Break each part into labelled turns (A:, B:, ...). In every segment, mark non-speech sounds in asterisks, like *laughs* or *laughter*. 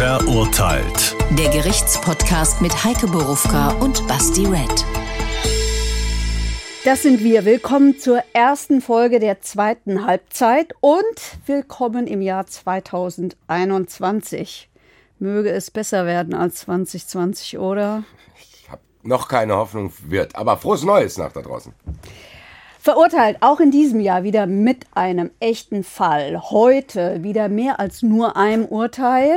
A: Verurteilt.
B: Der Gerichtspodcast mit Heike Borufka und Basti Red.
C: Das sind wir. Willkommen zur ersten Folge der zweiten Halbzeit und willkommen im Jahr 2021. Möge es besser werden als 2020, oder?
D: Ich habe noch keine Hoffnung wird, aber frohes Neues nach da draußen.
C: Verurteilt auch in diesem Jahr wieder mit einem echten Fall. Heute wieder mehr als nur einem Urteil.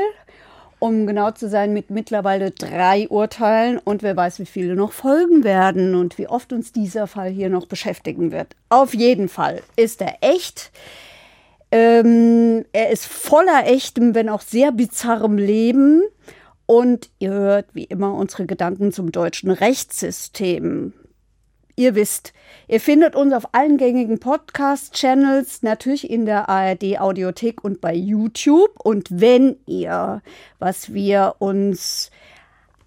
C: Um genau zu sein, mit mittlerweile drei Urteilen und wer weiß, wie viele noch folgen werden und wie oft uns dieser Fall hier noch beschäftigen wird. Auf jeden Fall ist er echt. Ähm, er ist voller echtem, wenn auch sehr bizarrem Leben. Und ihr hört wie immer unsere Gedanken zum deutschen Rechtssystem. Ihr wisst, ihr findet uns auf allen gängigen Podcast-Channels, natürlich in der ARD-Audiothek und bei YouTube. Und wenn ihr, was wir uns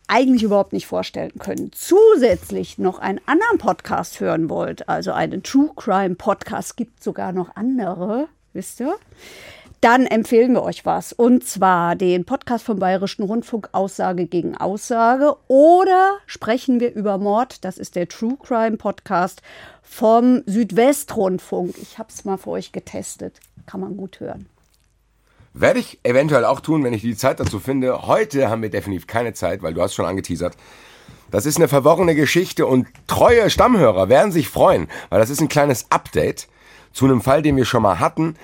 C: eigentlich überhaupt nicht vorstellen können, zusätzlich noch einen anderen Podcast hören wollt, also einen True Crime Podcast, gibt sogar noch andere, wisst ihr? Dann empfehlen wir euch was. Und zwar den Podcast vom Bayerischen Rundfunk Aussage gegen Aussage oder sprechen wir über Mord. Das ist der True Crime Podcast vom Südwestrundfunk. Ich habe es mal für euch getestet. Kann man gut hören.
D: Werde ich eventuell auch tun, wenn ich die Zeit dazu finde. Heute haben wir definitiv keine Zeit, weil du hast schon angeteasert. Das ist eine verworrene Geschichte und treue Stammhörer werden sich freuen, weil das ist ein kleines Update zu einem Fall, den wir schon mal hatten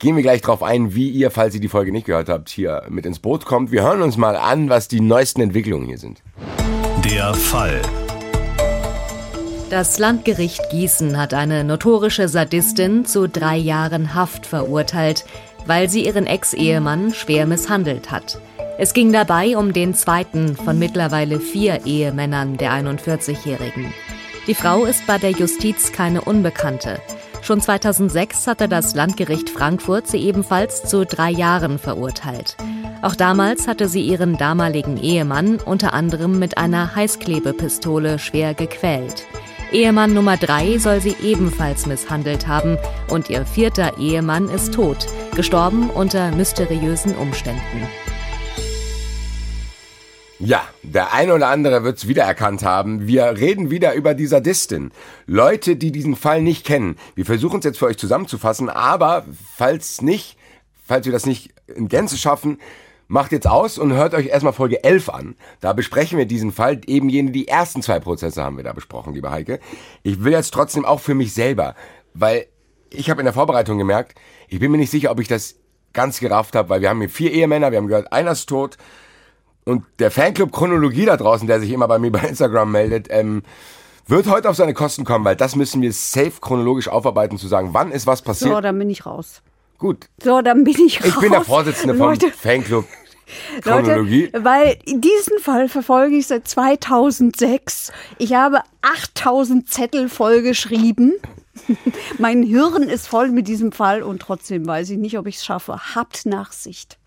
D: gehen wir gleich drauf ein, wie ihr, falls ihr die Folge nicht gehört habt, hier mit ins Boot kommt. Wir hören uns mal an, was die neuesten Entwicklungen hier sind.
A: Der Fall.
B: Das Landgericht Gießen hat eine notorische Sadistin zu drei Jahren Haft verurteilt, weil sie ihren Ex-Ehemann schwer misshandelt hat. Es ging dabei um den zweiten von mittlerweile vier Ehemännern der 41-Jährigen. Die Frau ist bei der Justiz keine Unbekannte. Schon 2006 hatte das Landgericht Frankfurt sie ebenfalls zu drei Jahren verurteilt. Auch damals hatte sie ihren damaligen Ehemann unter anderem mit einer Heißklebepistole schwer gequält. Ehemann Nummer drei soll sie ebenfalls misshandelt haben und ihr vierter Ehemann ist tot, gestorben unter mysteriösen Umständen.
D: Ja, der eine oder andere wird es wiedererkannt haben. Wir reden wieder über die Sadistin. Leute, die diesen Fall nicht kennen. Wir versuchen es jetzt für euch zusammenzufassen, aber falls nicht, falls wir das nicht in Gänze schaffen, macht jetzt aus und hört euch erstmal Folge 11 an. Da besprechen wir diesen Fall. Eben jene, die ersten zwei Prozesse haben wir da besprochen, liebe Heike. Ich will jetzt trotzdem auch für mich selber, weil ich habe in der Vorbereitung gemerkt, ich bin mir nicht sicher, ob ich das ganz gerafft habe, weil wir haben hier vier Ehemänner, wir haben gehört, einer ist tot, und der Fanclub Chronologie da draußen, der sich immer bei mir bei Instagram meldet, ähm, wird heute auf seine Kosten kommen, weil das müssen wir safe chronologisch aufarbeiten, zu sagen, wann ist was passiert.
C: So, dann bin ich raus.
D: Gut.
C: So, dann bin ich raus.
D: Ich bin der Vorsitzende vom Leute, Fanclub *laughs* Chronologie.
C: Leute, weil diesen Fall verfolge ich seit 2006. Ich habe 8000 Zettel vollgeschrieben. *laughs* mein Hirn ist voll mit diesem Fall und trotzdem weiß ich nicht, ob ich es schaffe. Habt Nachsicht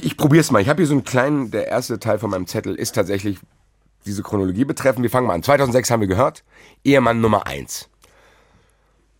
D: ich probiere es mal. Ich habe hier so einen kleinen, der erste Teil von meinem Zettel ist tatsächlich diese Chronologie betreffend. Wir fangen mal an. 2006 haben wir gehört, Ehemann Nummer 1.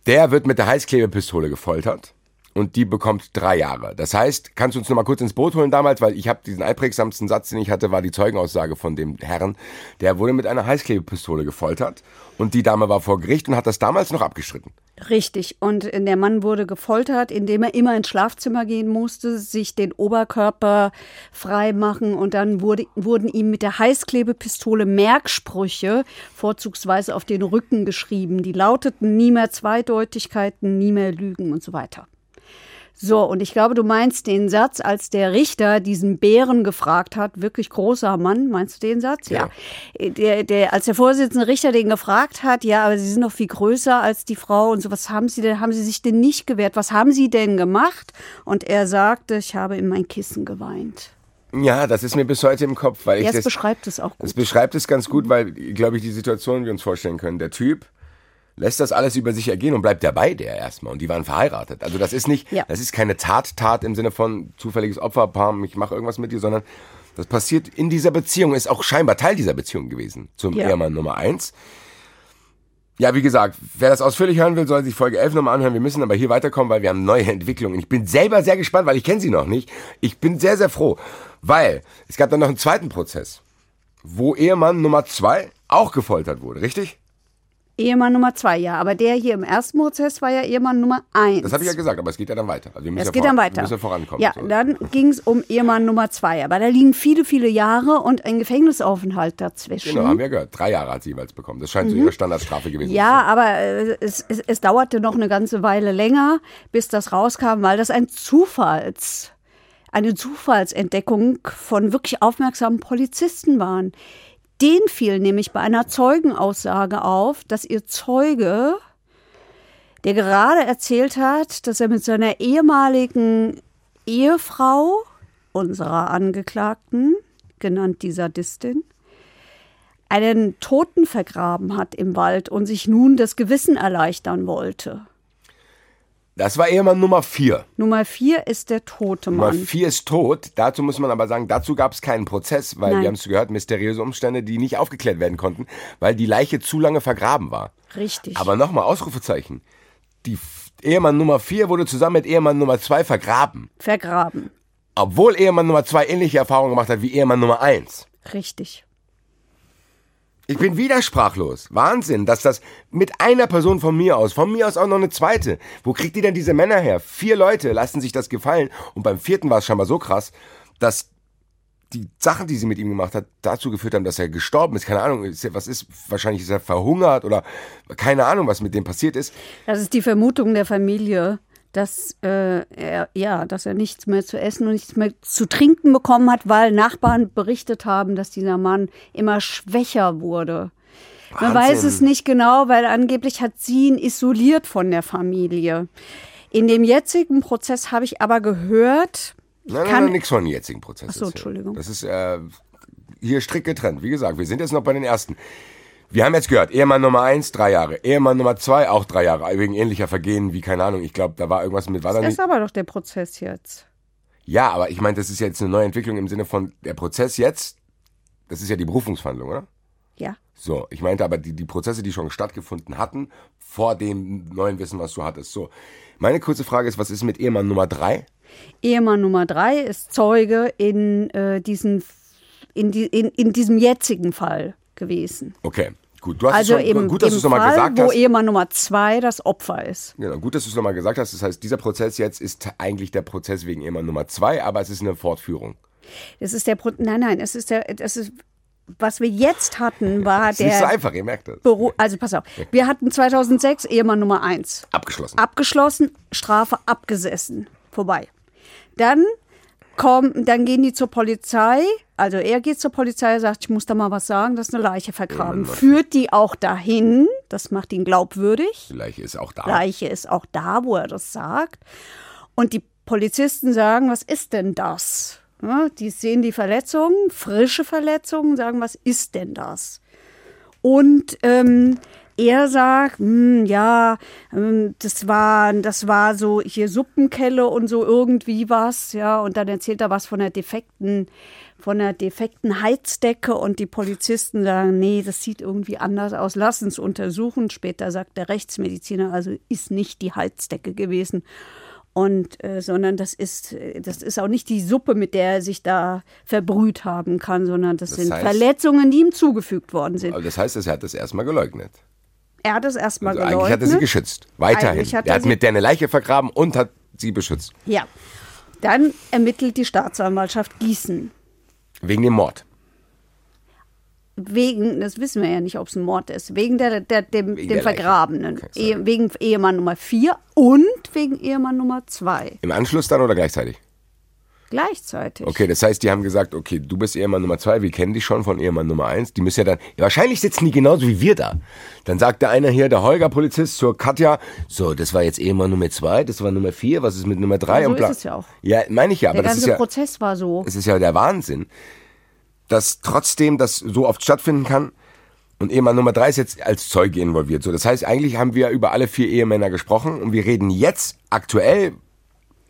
D: Der wird mit der Heißklebepistole gefoltert und die bekommt drei Jahre. Das heißt, kannst du uns noch mal kurz ins Boot holen damals, weil ich habe diesen einprägsamsten Satz, den ich hatte, war die Zeugenaussage von dem Herrn. Der wurde mit einer Heißklebepistole gefoltert und die Dame war vor Gericht und hat das damals noch abgestritten.
C: Richtig. Und der Mann wurde gefoltert, indem er immer ins Schlafzimmer gehen musste, sich den Oberkörper frei machen und dann wurde, wurden ihm mit der Heißklebepistole Merksprüche vorzugsweise auf den Rücken geschrieben. Die lauteten nie mehr Zweideutigkeiten, nie mehr Lügen und so weiter. So, und ich glaube, du meinst den Satz, als der Richter diesen Bären gefragt hat, wirklich großer Mann, meinst du den Satz? Ja. ja. Der, der, als der Vorsitzende Richter den gefragt hat, ja, aber Sie sind noch viel größer als die Frau und so, was haben Sie denn, haben Sie sich denn nicht gewehrt? Was haben Sie denn gemacht? Und er sagte, ich habe in mein Kissen geweint.
D: Ja, das ist mir bis heute im Kopf, weil ich
C: das beschreibt es auch gut.
D: Das beschreibt es ganz gut, weil, glaube ich, die Situation wir uns vorstellen können. Der Typ lässt das alles über sich ergehen und bleibt dabei der erstmal. Und die waren verheiratet. Also das ist nicht, ja. das ist keine Tat, Tat im Sinne von zufälliges Opferpaar, ich mache irgendwas mit dir, sondern das passiert in dieser Beziehung, ist auch scheinbar Teil dieser Beziehung gewesen zum ja. Ehemann Nummer eins. Ja, wie gesagt, wer das ausführlich hören will, soll sich Folge 11 nochmal anhören. Wir müssen aber hier weiterkommen, weil wir haben neue *laughs* Entwicklungen. Ich bin selber sehr gespannt, weil ich kenne sie noch nicht. Ich bin sehr, sehr froh, weil es gab dann noch einen zweiten Prozess, wo Ehemann Nummer zwei auch gefoltert wurde, richtig?
C: Ehemann Nummer zwei, ja. Aber der hier im ersten Prozess war ja Ehemann Nummer eins.
D: Das habe ich ja gesagt, aber es geht ja dann weiter.
C: Also wir müssen es ja geht dann weiter.
D: Wir müssen vorankommen.
C: Ja, so. dann ging es um Ehemann Nummer zwei. Aber da liegen viele, viele Jahre und ein Gefängnisaufenthalt dazwischen.
D: Genau, haben wir gehört. Drei Jahre hat sie jeweils bekommen. Das scheint mhm. so ihre Standardstrafe gewesen
C: ja, zu sein. Ja, aber äh, es, es, es dauerte noch eine ganze Weile länger, bis das rauskam, weil das ein Zufalls eine Zufallsentdeckung von wirklich aufmerksamen Polizisten waren. Den fiel nämlich bei einer Zeugenaussage auf, dass ihr Zeuge, der gerade erzählt hat, dass er mit seiner ehemaligen Ehefrau, unserer Angeklagten, genannt die Sadistin, einen Toten vergraben hat im Wald und sich nun das Gewissen erleichtern wollte.
D: Das war Ehemann Nummer vier.
C: Nummer vier ist der tote Mann.
D: Nummer vier ist tot. Dazu muss man aber sagen, dazu gab es keinen Prozess, weil Nein. wir haben es gehört, mysteriöse Umstände, die nicht aufgeklärt werden konnten, weil die Leiche zu lange vergraben war.
C: Richtig.
D: Aber nochmal Ausrufezeichen. Die Ehemann Nummer vier wurde zusammen mit Ehemann Nummer zwei vergraben.
C: Vergraben.
D: Obwohl Ehemann Nummer zwei ähnliche Erfahrungen gemacht hat wie Ehemann Nummer eins.
C: Richtig.
D: Ich bin wieder sprachlos. Wahnsinn, dass das mit einer Person von mir aus, von mir aus auch noch eine zweite. Wo kriegt die denn diese Männer her? Vier Leute lassen sich das gefallen. Und beim vierten war es scheinbar so krass, dass die Sachen, die sie mit ihm gemacht hat, dazu geführt haben, dass er gestorben ist. Keine Ahnung, was ist, wahrscheinlich ist er verhungert oder keine Ahnung, was mit dem passiert ist.
C: Das ist die Vermutung der Familie dass, äh, er, ja, dass er nichts mehr zu essen und nichts mehr zu trinken bekommen hat, weil Nachbarn berichtet haben, dass dieser Mann immer schwächer wurde. Man weiß es nicht genau, weil angeblich hat sie ihn isoliert von der Familie. In dem jetzigen Prozess habe ich aber gehört.
D: Nein, nein, nein, nichts von dem jetzigen Prozess.
C: Ach so, Entschuldigung.
D: Das ist äh, hier strikt getrennt. Wie gesagt, wir sind jetzt noch bei den ersten. Wir haben jetzt gehört, Ehemann Nummer eins, drei Jahre. Ehemann Nummer zwei, auch drei Jahre. Wegen ähnlicher Vergehen wie, keine Ahnung, ich glaube, da war irgendwas mit... War
C: das
D: ist
C: aber doch der Prozess jetzt.
D: Ja, aber ich meine, das ist jetzt eine neue Entwicklung im Sinne von, der Prozess jetzt, das ist ja die Berufungsverhandlung, oder?
C: Ja.
D: So, ich meinte aber die, die Prozesse, die schon stattgefunden hatten, vor dem neuen Wissen, was du hattest. So, meine kurze Frage ist, was ist mit Ehemann Nummer drei?
C: Ehemann Nummer drei ist Zeuge in, äh, diesen, in, die, in, in diesem jetzigen Fall gewesen.
D: Okay. Gut, du hast
C: also
D: es
C: schon, im,
D: gut, dass
C: du
D: es nochmal gesagt
C: wo
D: hast.
C: Ehemann Nummer zwei das Opfer ist.
D: Genau, gut, dass du es nochmal gesagt hast. Das heißt, dieser Prozess jetzt ist eigentlich der Prozess wegen Ehemann Nummer zwei, aber es ist eine Fortführung.
C: Es ist der Pro Nein, nein, es ist der, es ist was wir jetzt hatten, war
D: das *laughs*
C: der.
D: Ist nicht so einfach, ihr merkt das.
C: Beru also pass auf. Wir hatten 2006 Ehemann Nummer eins.
D: Abgeschlossen.
C: Abgeschlossen, Strafe abgesessen. Vorbei. Dann kommen, dann gehen die zur Polizei. Also er geht zur Polizei, sagt, ich muss da mal was sagen, das ist eine Leiche vergraben. Führt die auch dahin, das macht ihn glaubwürdig.
D: Die Leiche ist auch da.
C: Leiche ist auch da, wo er das sagt. Und die Polizisten sagen, was ist denn das? Ja, die sehen die Verletzungen, frische Verletzungen, sagen, was ist denn das? Und ähm, er sagt, hm, ja, ähm, das war, das war so hier Suppenkelle und so irgendwie was, ja, und dann erzählt er was von der defekten, von der defekten Heizdecke und die Polizisten sagen, nee, das sieht irgendwie anders aus, lass uns untersuchen. Später sagt der Rechtsmediziner, also ist nicht die Heizdecke gewesen. Und äh, sondern das ist, das ist auch nicht die Suppe, mit der er sich da verbrüht haben kann, sondern das, das sind heißt, Verletzungen, die ihm zugefügt worden sind.
D: Aber das heißt, er hat das erstmal geleugnet.
C: Er hat es erstmal also
D: geleugnet. Eigentlich hat er sie geschützt. Weiterhin. Hat er, er hat mit der eine Leiche vergraben und hat sie beschützt.
C: Ja. Dann ermittelt die Staatsanwaltschaft Gießen.
D: Wegen dem Mord.
C: Wegen, das wissen wir ja nicht, ob es ein Mord ist, wegen der, der dem, wegen dem der Vergrabenen. Ehe, wegen Ehemann Nummer 4 und wegen Ehemann Nummer 2.
D: Im Anschluss dann oder gleichzeitig?
C: Gleichzeitig.
D: Okay, das heißt, die haben gesagt, okay, du bist Ehemann Nummer zwei, wir kennen dich schon von Ehemann Nummer eins. Die müssen ja dann, ja, wahrscheinlich sitzen die genauso wie wir da. Dann sagt der eine hier, der Holger-Polizist zur Katja, so, das war jetzt Ehemann Nummer zwei, das war Nummer vier, was ist mit Nummer drei?
C: Ja, so
D: und
C: ist es ja auch.
D: Ja, meine ich ja, aber
C: der
D: das ist ja.
C: Der ganze Prozess war so.
D: Es ist ja der Wahnsinn, dass trotzdem das so oft stattfinden kann. Und Ehemann Nummer drei ist jetzt als Zeuge involviert. So, das heißt, eigentlich haben wir über alle vier Ehemänner gesprochen und wir reden jetzt aktuell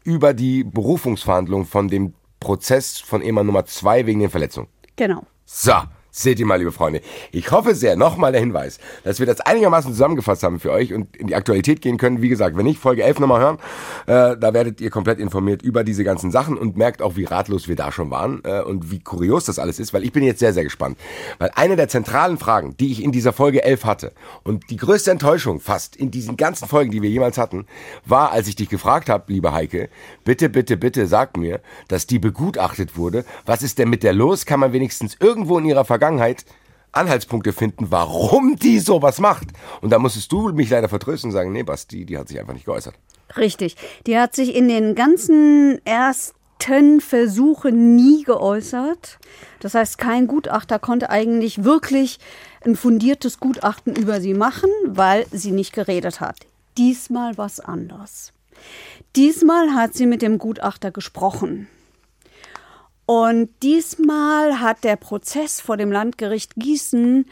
D: über die Berufungsverhandlung von dem Prozess von Ehemann Nummer zwei wegen den Verletzungen.
C: Genau.
D: So, Seht ihr mal, liebe Freunde. Ich hoffe sehr, nochmal der Hinweis, dass wir das einigermaßen zusammengefasst haben für euch und in die Aktualität gehen können. Wie gesagt, wenn nicht, Folge 11 nochmal hören, äh, da werdet ihr komplett informiert über diese ganzen Sachen und merkt auch, wie ratlos wir da schon waren äh, und wie kurios das alles ist, weil ich bin jetzt sehr, sehr gespannt. Weil eine der zentralen Fragen, die ich in dieser Folge 11 hatte und die größte Enttäuschung fast in diesen ganzen Folgen, die wir jemals hatten, war, als ich dich gefragt habe, liebe Heike, bitte, bitte, bitte sag mir, dass die begutachtet wurde. Was ist denn mit der los? Kann man wenigstens irgendwo in ihrer Vergangenheit Vergangenheit Anhaltspunkte finden, warum die sowas macht. Und da musstest du mich leider vertrösten und sagen, nee, Basti, die hat sich einfach nicht geäußert.
C: Richtig. Die hat sich in den ganzen ersten Versuchen nie geäußert. Das heißt, kein Gutachter konnte eigentlich wirklich ein fundiertes Gutachten über sie machen, weil sie nicht geredet hat. Diesmal was anders. Diesmal hat sie mit dem Gutachter gesprochen. Und diesmal hat der Prozess vor dem Landgericht Gießen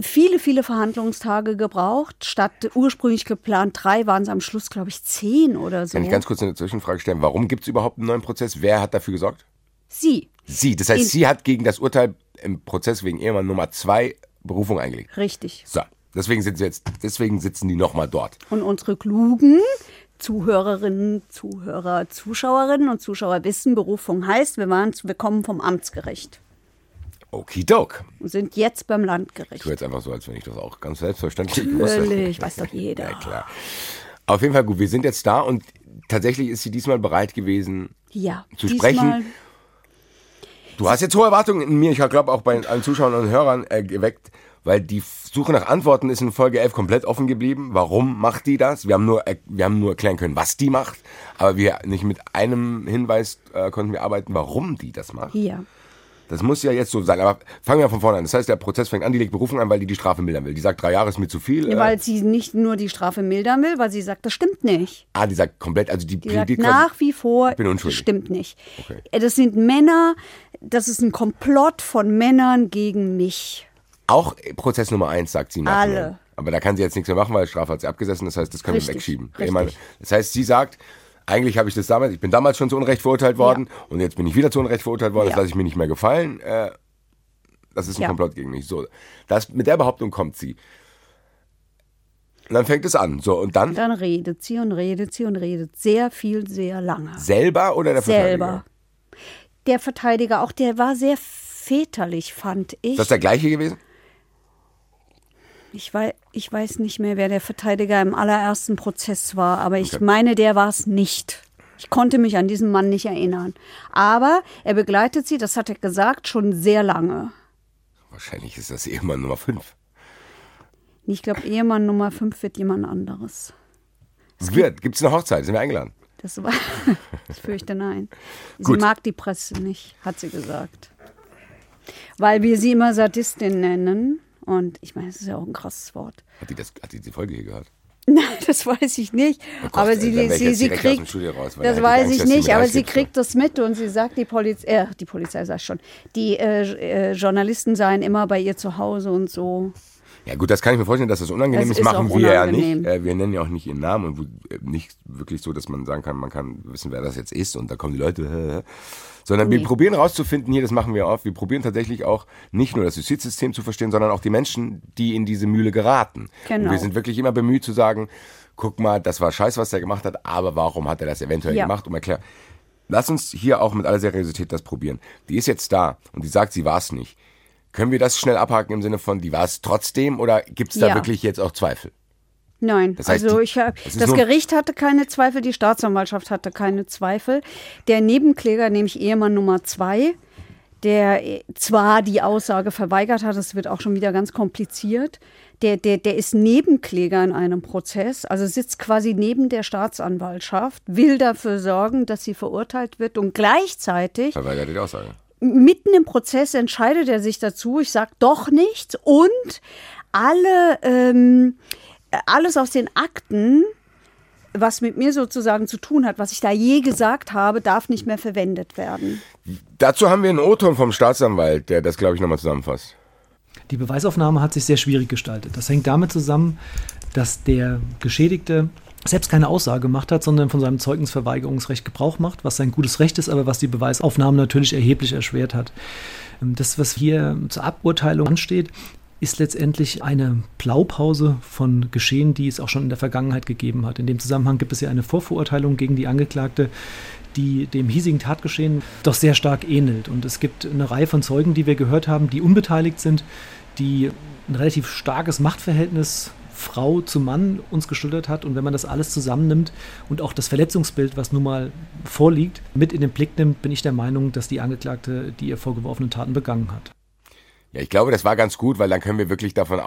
C: viele, viele Verhandlungstage gebraucht. Statt ursprünglich geplant drei waren es am Schluss, glaube ich, zehn oder so.
D: Kann ich ganz kurz eine Zwischenfrage stellen? Warum gibt es überhaupt einen neuen Prozess? Wer hat dafür gesorgt?
C: Sie.
D: Sie. Das heißt, In sie hat gegen das Urteil im Prozess wegen Ehemann Nummer zwei Berufung eingelegt.
C: Richtig.
D: So. Deswegen sind sie jetzt, deswegen sitzen die nochmal dort.
C: Und unsere Klugen Zuhörerinnen, Zuhörer, Zuschauerinnen und Zuschauer wissen, Berufung heißt, wir, waren, wir kommen vom Amtsgericht.
D: Okidok.
C: Und sind jetzt beim Landgericht. Ich
D: tue jetzt einfach so, als wenn ich das auch ganz selbstverständlich
C: wusste. Natürlich, weiß doch jeder. *laughs*
D: Ja, klar. Auf jeden Fall gut, wir sind jetzt da und tatsächlich ist sie diesmal bereit gewesen,
C: ja,
D: zu sprechen. Du hast jetzt hohe Erwartungen in mir, ich glaube auch bei allen Zuschauern und Hörern äh, geweckt weil die Suche nach Antworten ist in Folge 11 komplett offen geblieben. Warum macht die das? Wir haben nur, wir haben nur erklären können, was die macht, aber wir nicht mit einem Hinweis äh, konnten wir arbeiten, warum die das macht.
C: Ja.
D: Das muss ja jetzt so sein. Aber fangen wir von vorne an. Das heißt, der Prozess fängt an, die legt Berufung an, weil die die Strafe mildern will. Die sagt, drei Jahre ist mir zu viel.
C: Ja, weil sie nicht nur die Strafe mildern will, weil sie sagt, das stimmt nicht.
D: Ah, die sagt komplett, also die,
C: die sagt nach wie vor,
D: ich bin unschuldig.
C: stimmt nicht. Okay. Das sind Männer, das ist ein Komplott von Männern gegen mich.
D: Auch Prozess Nummer eins, sagt sie
C: nachher. Alle.
D: Aber da kann sie jetzt nichts mehr machen, weil Strafe hat sie abgesessen. Das heißt, das können
C: richtig,
D: wir wegschieben.
C: Richtig.
D: Das heißt, sie sagt, eigentlich habe ich das damals, ich bin damals schon zu Unrecht verurteilt worden ja. und jetzt bin ich wieder zu Unrecht verurteilt worden. Ja. Das lasse ich mir nicht mehr gefallen. Äh, das ist ein ja. Komplott gegen mich. So, das, mit der Behauptung kommt sie. Und dann fängt es an. So, und dann?
C: Dann redet sie und redet sie und redet sehr viel, sehr lange.
D: Selber oder der Verteidiger? Selber.
C: Der Verteidiger, auch der war sehr väterlich, fand ich. Ist
D: das der gleiche gewesen?
C: Ich weiß, ich weiß nicht mehr, wer der Verteidiger im allerersten Prozess war, aber ich okay. meine, der war es nicht. Ich konnte mich an diesen Mann nicht erinnern. Aber er begleitet sie, das hat er gesagt, schon sehr lange.
D: Wahrscheinlich ist das Ehemann Nummer 5.
C: Ich glaube, Ehemann Nummer 5 wird jemand anderes.
D: Es wird. Gibt es eine Hochzeit? Sind wir eingeladen?
C: Das war. *laughs* ich fürchte nein. Sie mag die Presse nicht, hat sie gesagt. Weil wir sie immer Sadistin nennen. Und ich meine, das ist ja auch ein krasses Wort.
D: Hat die, das, hat die die Folge hier gehört? *laughs*
C: Nein, das weiß ich nicht. Oh Gott, aber sie, sie, sie kriegt, raus, das weiß ich nicht, aber sie kriegt das mit und sie sagt, die Polizei, äh, die Polizei sagt schon, die äh, äh, Journalisten seien immer bei ihr zu Hause und so.
D: Ja gut, das kann ich mir vorstellen, dass das unangenehm das ist, machen wir ja nicht. Äh, wir nennen ja auch nicht ihren Namen und äh, nicht wirklich so, dass man sagen kann, man kann wissen, wer das jetzt ist und da kommen die Leute. *laughs* sondern nee. wir probieren rauszufinden, hier, das machen wir oft, wir probieren tatsächlich auch nicht nur das Justizsystem zu verstehen, sondern auch die Menschen, die in diese Mühle geraten. Genau. Und wir sind wirklich immer bemüht zu sagen, guck mal, das war scheiße, was der gemacht hat, aber warum hat er das eventuell ja. gemacht? Um erklären. Lass uns hier auch mit aller Seriosität das probieren. Die ist jetzt da und die sagt, sie war es nicht. Können wir das schnell abhaken im Sinne von, die war es trotzdem oder gibt es da ja. wirklich jetzt auch Zweifel?
C: Nein, das heißt, also ich das, das Gericht hatte keine Zweifel, die Staatsanwaltschaft hatte keine Zweifel. Der Nebenkläger, nämlich Ehemann Nummer zwei, der zwar die Aussage verweigert hat, das wird auch schon wieder ganz kompliziert, der, der, der ist Nebenkläger in einem Prozess, also sitzt quasi neben der Staatsanwaltschaft, will dafür sorgen, dass sie verurteilt wird und gleichzeitig.
D: Verweigert die Aussage.
C: Mitten im Prozess entscheidet er sich dazu, ich sage doch nichts und alle. Ähm, alles aus den Akten, was mit mir sozusagen zu tun hat, was ich da je gesagt habe, darf nicht mehr verwendet werden.
D: Dazu haben wir einen O-Ton vom Staatsanwalt, der das, glaube ich, nochmal zusammenfasst.
E: Die Beweisaufnahme hat sich sehr schwierig gestaltet. Das hängt damit zusammen, dass der Geschädigte selbst keine Aussage gemacht hat, sondern von seinem Zeugnisverweigerungsrecht Gebrauch macht, was sein gutes Recht ist, aber was die Beweisaufnahme natürlich erheblich erschwert hat. Ähm, das, was hier zur Aburteilung ansteht, ist letztendlich eine Blaupause von Geschehen, die es auch schon in der Vergangenheit gegeben hat. In dem Zusammenhang gibt es ja eine Vorverurteilung gegen die Angeklagte, die dem hiesigen Tatgeschehen doch sehr stark ähnelt. Und es gibt eine Reihe von Zeugen, die wir gehört haben, die unbeteiligt sind, die ein relativ starkes Machtverhältnis Frau zu Mann uns geschildert hat. Und wenn man das alles zusammennimmt und auch das Verletzungsbild, was nun mal vorliegt, mit in den Blick nimmt, bin ich der Meinung, dass die Angeklagte die ihr vorgeworfenen Taten begangen hat.
D: Ja, ich glaube, das war ganz gut, weil dann können wir wirklich davon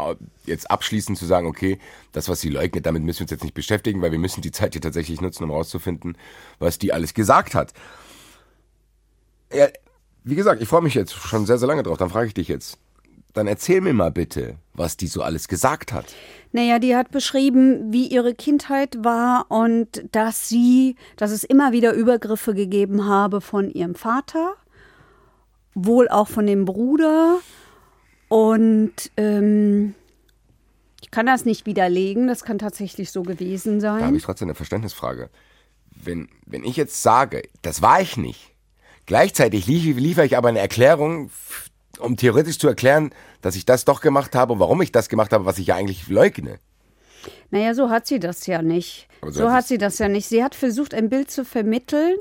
D: jetzt abschließen zu sagen, okay, das, was sie leugnet, damit müssen wir uns jetzt nicht beschäftigen, weil wir müssen die Zeit hier tatsächlich nutzen, um rauszufinden, was die alles gesagt hat. Ja, wie gesagt, ich freue mich jetzt schon sehr, sehr lange drauf. Dann frage ich dich jetzt, dann erzähl mir mal bitte, was die so alles gesagt hat.
C: Naja, die hat beschrieben, wie ihre Kindheit war und dass sie, dass es immer wieder Übergriffe gegeben habe von ihrem Vater, wohl auch von dem Bruder. Und ähm, ich kann das nicht widerlegen, das kann tatsächlich so gewesen sein.
D: Da habe ich trotzdem eine Verständnisfrage. Wenn, wenn ich jetzt sage, das war ich nicht, gleichzeitig liefere ich aber eine Erklärung um theoretisch zu erklären, dass ich das doch gemacht habe und warum ich das gemacht habe, was ich ja eigentlich leugne.
C: Naja, so hat sie das ja nicht. So, so hat sie das ja nicht. Sie hat versucht, ein Bild zu vermitteln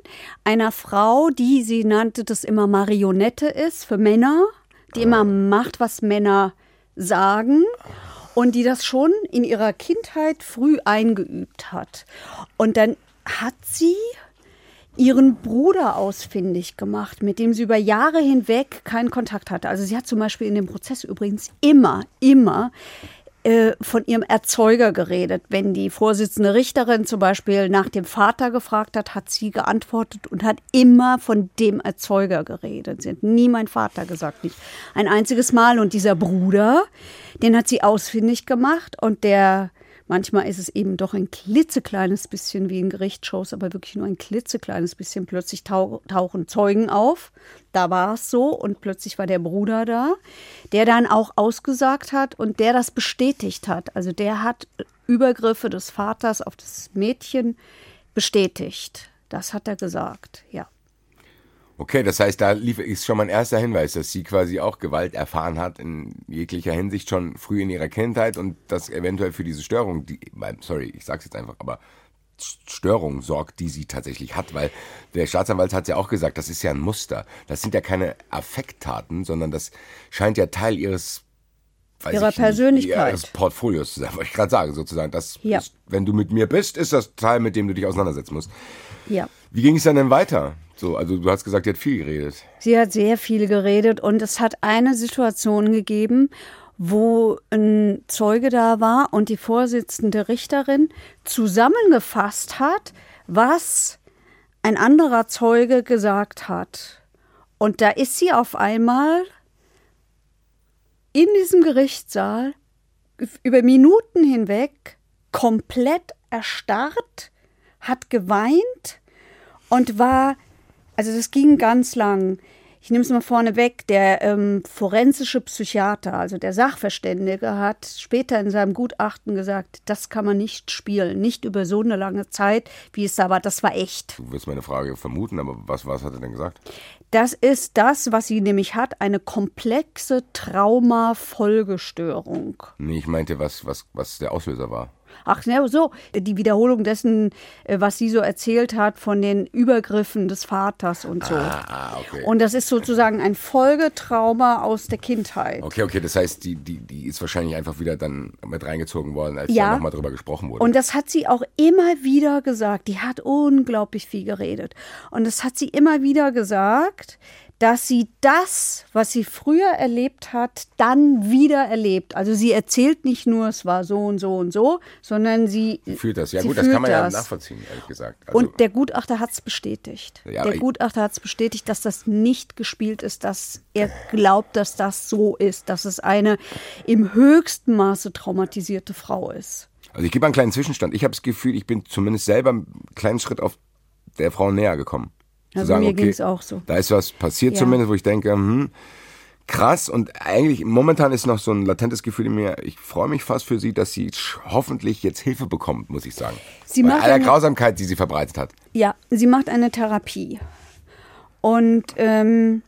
C: einer Frau, die, sie nannte das immer Marionette ist für Männer, die ah. immer macht, was Männer sagen und die das schon in ihrer Kindheit früh eingeübt hat. Und dann hat sie ihren Bruder ausfindig gemacht, mit dem sie über Jahre hinweg keinen Kontakt hatte. Also sie hat zum Beispiel in dem Prozess übrigens immer, immer äh, von ihrem Erzeuger geredet. Wenn die Vorsitzende Richterin zum Beispiel nach dem Vater gefragt hat, hat sie geantwortet und hat immer von dem Erzeuger geredet. Sie hat nie mein Vater gesagt, nicht ein einziges Mal. Und dieser Bruder, den hat sie ausfindig gemacht und der Manchmal ist es eben doch ein klitzekleines bisschen wie in Gerichtsshows, aber wirklich nur ein klitzekleines bisschen. Plötzlich tau tauchen Zeugen auf. Da war es so und plötzlich war der Bruder da, der dann auch ausgesagt hat und der das bestätigt hat. Also der hat Übergriffe des Vaters auf das Mädchen bestätigt. Das hat er gesagt, ja.
D: Okay, das heißt, da lief, ist schon mein erster Hinweis, dass sie quasi auch Gewalt erfahren hat in jeglicher Hinsicht schon früh in ihrer Kindheit und das eventuell für diese Störung, die, sorry, ich sag's jetzt einfach, aber Störung sorgt, die sie tatsächlich hat, weil der Staatsanwalt hat ja auch gesagt, das ist ja ein Muster. Das sind ja keine Affekttaten, sondern das scheint ja Teil ihres
C: ihrer Persönlichkeit.
D: Ihres Portfolios zu sein, wollte ich gerade sagen, sozusagen. Das ja. ist, wenn du mit mir bist, ist das Teil, mit dem du dich auseinandersetzen musst.
C: Ja.
D: Wie ging es dann denn weiter? So, also du hast gesagt, sie hat viel geredet.
C: Sie hat sehr viel geredet und es hat eine Situation gegeben, wo ein Zeuge da war und die Vorsitzende Richterin zusammengefasst hat, was ein anderer Zeuge gesagt hat. Und da ist sie auf einmal in diesem Gerichtssaal über Minuten hinweg komplett erstarrt, hat geweint und war also das ging ganz lang. Ich nehme es mal vorne weg. Der ähm, forensische Psychiater, also der Sachverständige, hat später in seinem Gutachten gesagt, das kann man nicht spielen, nicht über so eine lange Zeit, wie es da war. Das war echt.
D: Du wirst meine Frage vermuten, aber was, was hat er denn gesagt?
C: Das ist das, was sie nämlich hat, eine komplexe Traumafolgestörung.
D: Nee, ich meinte, was, was, was der Auslöser war.
C: Ach, ja, so, die Wiederholung dessen, äh, was sie so erzählt hat von den Übergriffen des Vaters und so. Ah, ah, okay. Und das ist sozusagen ein Folgetrauma aus der Kindheit.
D: Okay, okay, das heißt, die, die, die ist wahrscheinlich einfach wieder dann mit reingezogen worden, als ja. da nochmal drüber gesprochen wurde.
C: Und das hat sie auch immer wieder gesagt. Die hat unglaublich viel geredet. Und das hat sie immer wieder gesagt, dass sie das, was sie früher erlebt hat, dann wieder erlebt. Also sie erzählt nicht nur, es war so und so und so, sondern sie
D: fühlt das. Ja gut, das kann man das. ja nachvollziehen, ehrlich gesagt.
C: Also und der Gutachter hat es bestätigt. Ja, der Gutachter hat es bestätigt, dass das nicht gespielt ist, dass er glaubt, dass das so ist, dass es eine im höchsten Maße traumatisierte Frau ist.
D: Also ich gebe einen kleinen Zwischenstand. Ich habe das Gefühl, ich bin zumindest selber einen kleinen Schritt auf der Frau näher gekommen.
C: Also sagen, mir okay, ging es auch so.
D: Da ist was passiert ja. zumindest, wo ich denke, hm, krass und eigentlich momentan ist noch so ein latentes Gefühl in mir. Ich freue mich fast für sie, dass sie hoffentlich jetzt Hilfe bekommt, muss ich sagen.
C: Sie
D: Bei
C: macht
D: aller
C: eine-
D: Grausamkeit, die sie verbreitet hat.
C: Ja, sie macht eine Therapie. Und ähm,